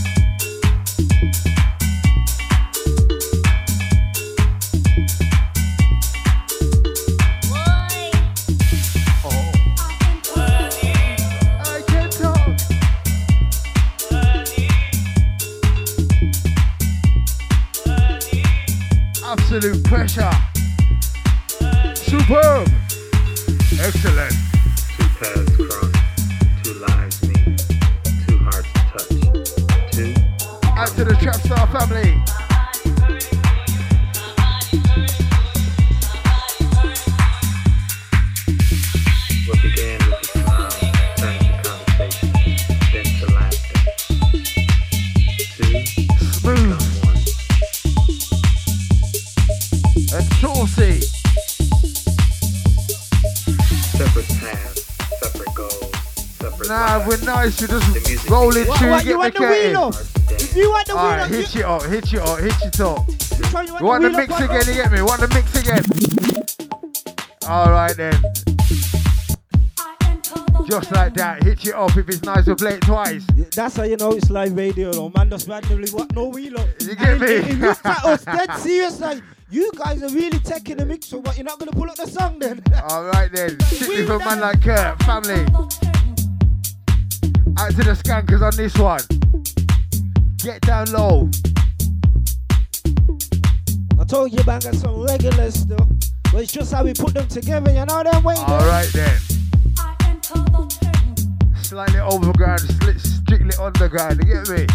Separate paths, separate goals, separate Nah, we're nice. You The just music roll What, through, what, get you want the the wheel? in. You want the wheel Alright, you, hit it up, hit it up, hit it up. You want You want the mix up, again, you get me? Want the mix again? Alright then. Just like that, hit it up. If it's nice, we'll play it twice. That's how you know it's live radio, though. Man, just randomly what no wheel up. You get And me? It, it like us dead serious. Like you guys are really taking the mix, so what? You're not gonna pull up the song then? [LAUGHS] Alright then. Strictly for a man like Kurt, family. Out to the skankers on this one. Get down low. I told you about got some regulars still. But it's just how we put them together, you know them way All right then. Slightly overground, sli- strictly underground. You get me?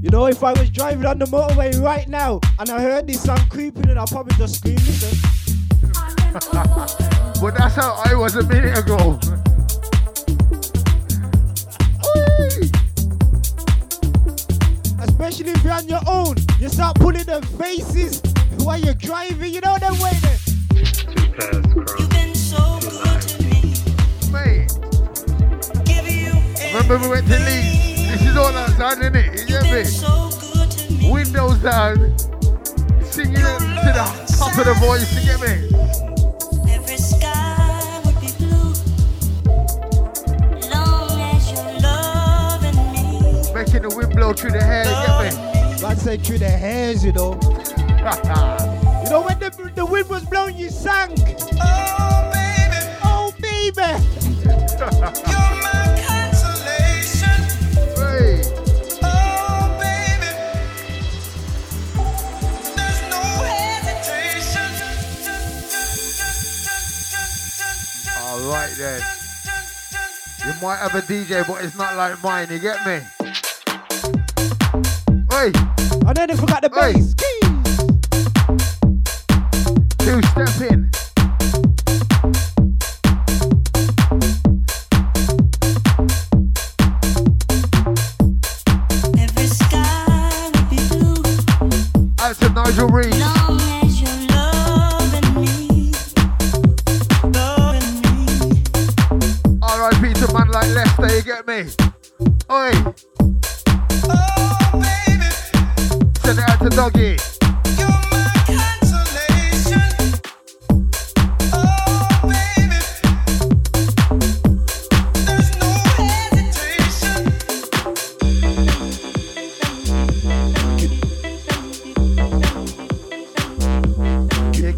You know, if I was driving on the motorway right now and I heard this song creeping in, I'll probably just scream listen. [LAUGHS] But that's how I was a minute ago. Especially if you're on your own. You start pulling the faces while you're driving, you know them way there. Mate. Remember we went to Leeds? This is all outside, isn't it? You get me? Windows down. Singing to the top of the voice, you get me? Me. Making the wind blow through the hair, you get me? God said through the hairs, you know. [LAUGHS] you know when the, the wind was blowing, you sank. Oh baby, oh baby. You're my consolation. Hey. Oh baby. There's no hesitation. All right then. You might have a DJ, but it's not like mine. You get me? Hey. And then they forgot the hey. bass. Two step in. Out to Nigel Reed. RIP to man like Lester, you get me? Oi! Send it out to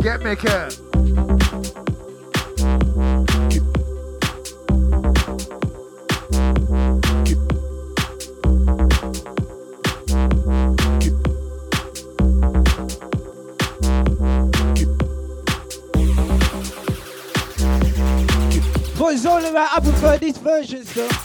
get me, Kurt? prefer these versions though.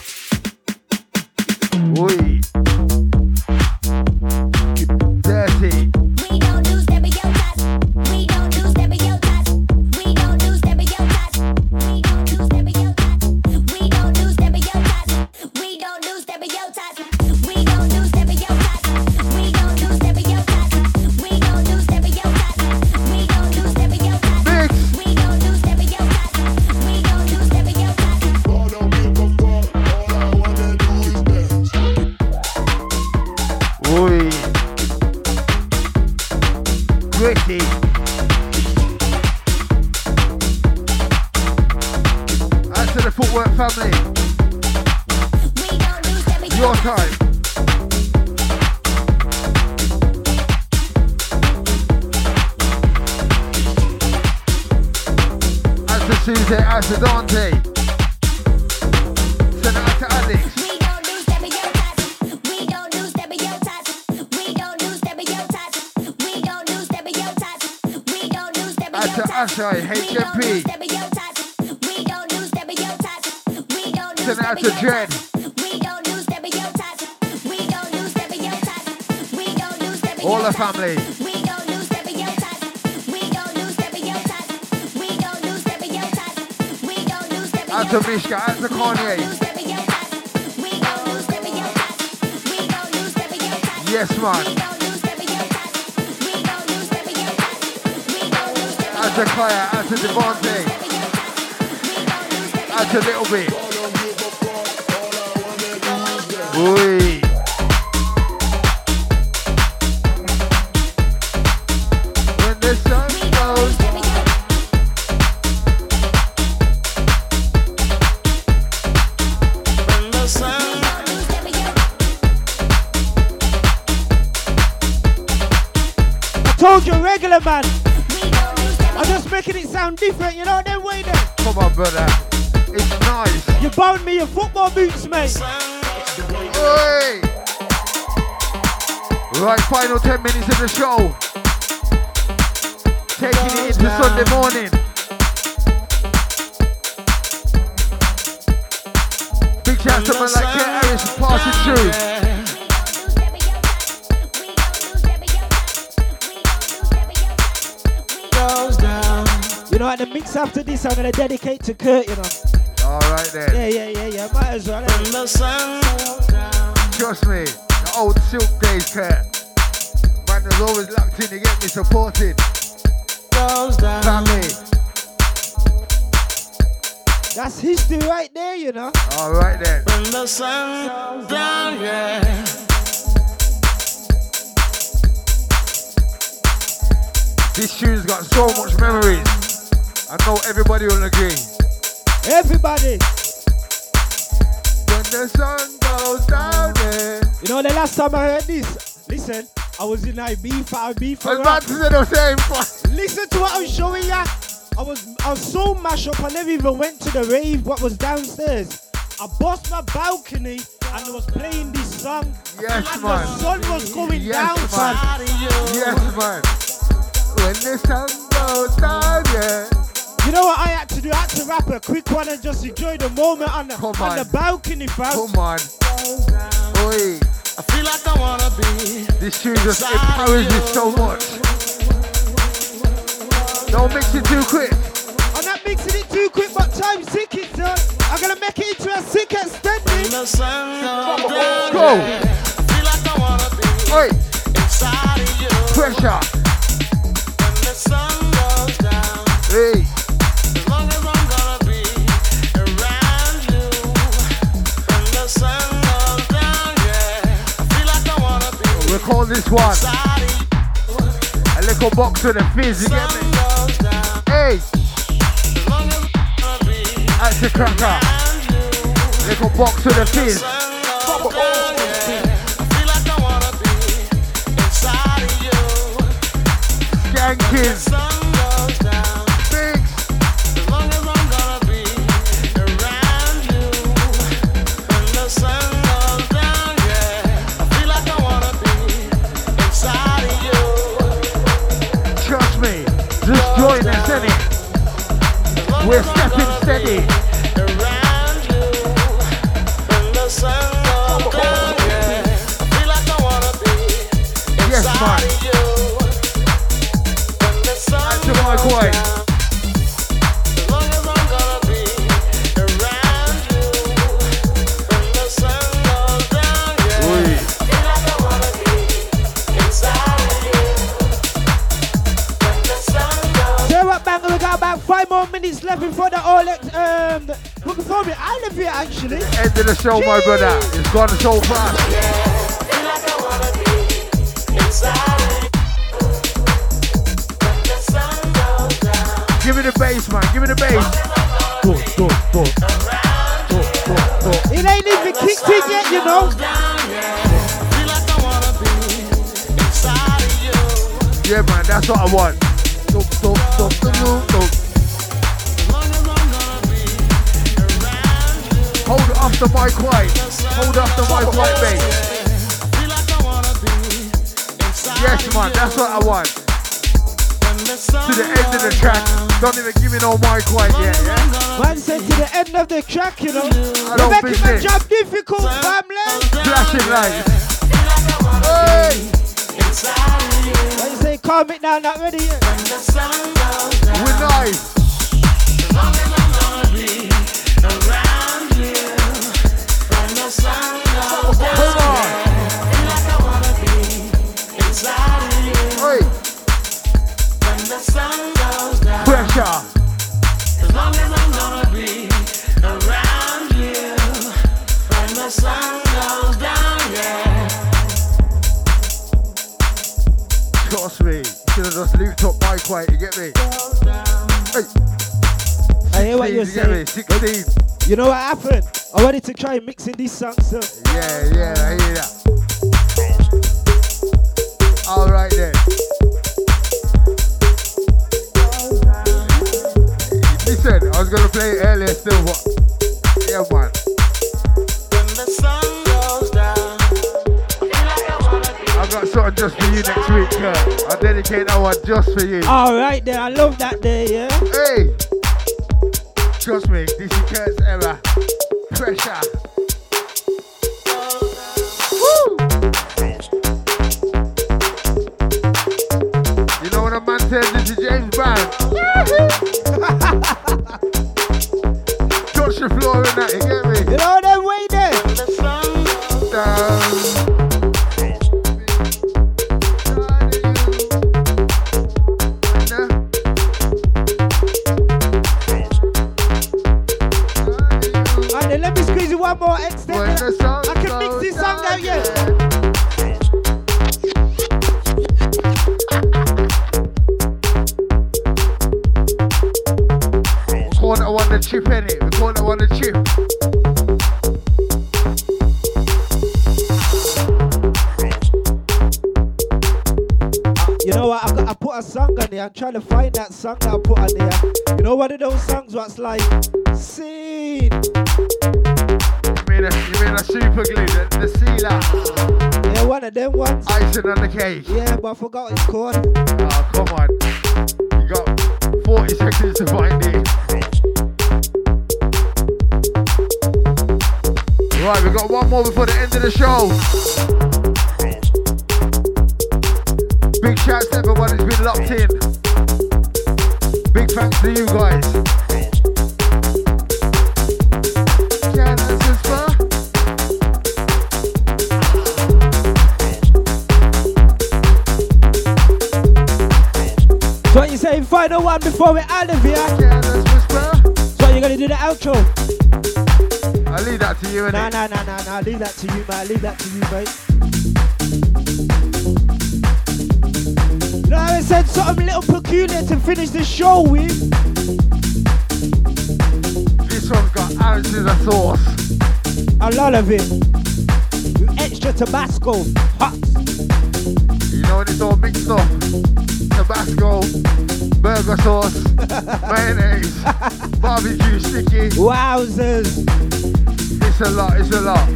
Scott. To Kurt. You know. Alright then. Yeah, yeah, yeah, yeah. Might as well. eh? Trust me, the old silk days, Kurt. Man was always locked in to get me supported. Family. That's history right there. You know. Alright then. When the sun goes down, yeah. This tune's got so much memories. I know everybody will agree. Everybody. When the sun goes down, yeah. You know, the last time I heard this, listen, I was in Ibiza, Ibiza. I was about to say the same. Listen to what I'm showing ya. I was I was so mashed up. I never even went to the rave. What was downstairs? I bust my balcony and I was playing this song. Yes, and man. the sun was going Yes, down, man. Yes, man. When the sun goes down, yeah. You know what I had to do? I had to rap a quick one and just enjoy the moment on the, Come on on. the balcony, fam. Come on. Oi. I feel like I wanna be. This tune just empowers you so much. Don't mix it too quick. I'm not mixing it too quick, but time's ticking, son. I'm gonna make it into a sick extent, When me. the sun goes down, Go. I feel like I wanna be Oi. inside of you. Pressure. When the sun goes down, Hey. Call this one a little box with a fizz. You get me? Hey. That's the cracker. Little box with a fizz. Sun I wanna steady. Yes, man. of the sun to my goes minutes left before the all um the, before we out of here actually. End of the show, my brother. It's gone so fast. I feel like I wanna be inside of you. When the sun goes down, Give me the bass, man. Give me the bass. Go, go, go. Go, go, go. It ain't even kicked in yet, you know. yeah. I feel like I wanna be inside of you. Yeah, man. That's what I want. Go, go, go, Hold off the mic white. Hold off the mic white, babe. I feel like I wanna be inside Yes, man. That's what I want. The To the end of the track. Don't even give me no mic white yet, yeah? Man said to the end of the track, you know. I You're making it. job difficult, family. Flashing lights. feel like I wanna Hey! be you. Say calm it down, not ready yet. When the sun goes down, We're nice. Down, as long as I'm gonna be around you. When the sun goes down, yeah. Trust me. Should have just looped up mic white, you get me? Hey, I hear what you're you saying. 16. You know what happened? I wanted to try mixing these songs, so Yeah, yeah, I hear that. Alright then. Listen, I was gonna play it earlier still, but yeah, man. When the sun goes down, I feel like I wanna be I got something just for you next week, Kurt. I dedicate that one just for you. All right, then. I love that day, yeah. Hey! Trust me, this is Kurt's era. Pressure. When a man James Brown? Touch the floor in that, you get me? You know them way there. Down. And then let me squeeze you one more extend. Innit? We call that one the chip. You know what? I, got, I put a song on there. I'm trying to find that song that I put on there. You know one of those songs what's like, scene. You mean a, you mean a super glue, the, the sealer, Yeah, one of them ones. icing on the cake. Yeah, but I forgot what it's called. Oh, come on. You got 40 seconds to find it. Right, we got one more before the end of the show. Big shouts to everyone who's been locked in. Big thanks to you guys. So what you saying? Final one before we out of here. So you're gonna do the outro? I leave that to you, innit? Nah, nah, nah, nah, nah. Leave that to you, man. I leave that to you, mate. You know, I said something little peculiar to finish the show with. This one's got ounces of sauce. A lot of it. With extra Tabasco. Hot. You know when it's all mixed up? Tabasco, burger sauce, [LAUGHS] mayonnaise, barbecue sticky. Wowzers. It's a lot, it's a lot.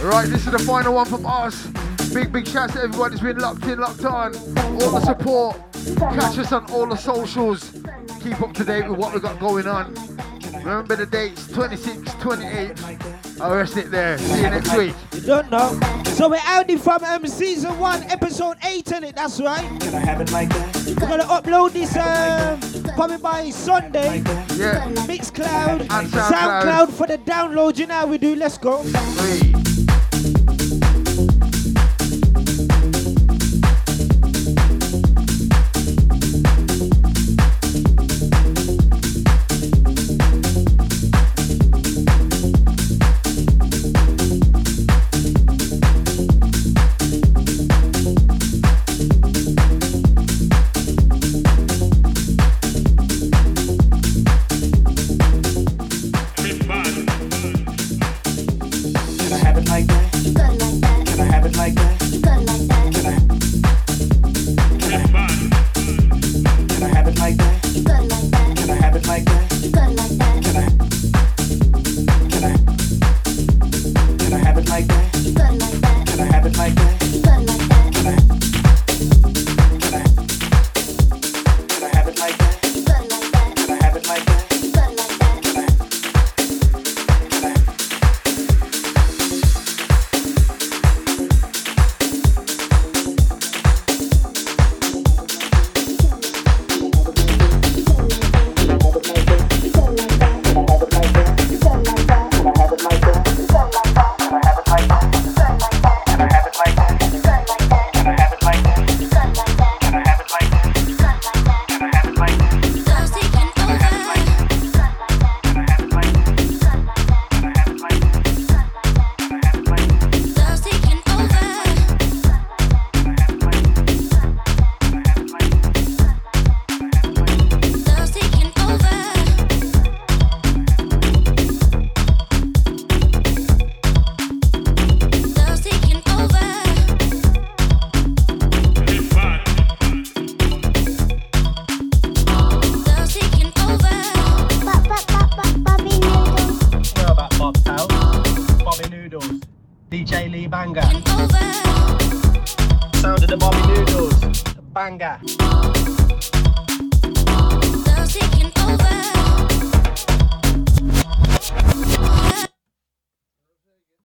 Right, this is the final one from us. Big, big shouts to everybody that's been locked in, locked on. All the support. Catch us on all the socials. Keep up to date with what we got going on. Remember the dates 26, 28. I'll rest it there. See you next week. You don't know. So we're out in from um, season one, episode eight, in it. That's right. Can I have it like that? We're gonna upload this um probably by Sunday. Yeah. Mixcloud, SoundCloud. SoundCloud for the download. You know how we do. Let's go.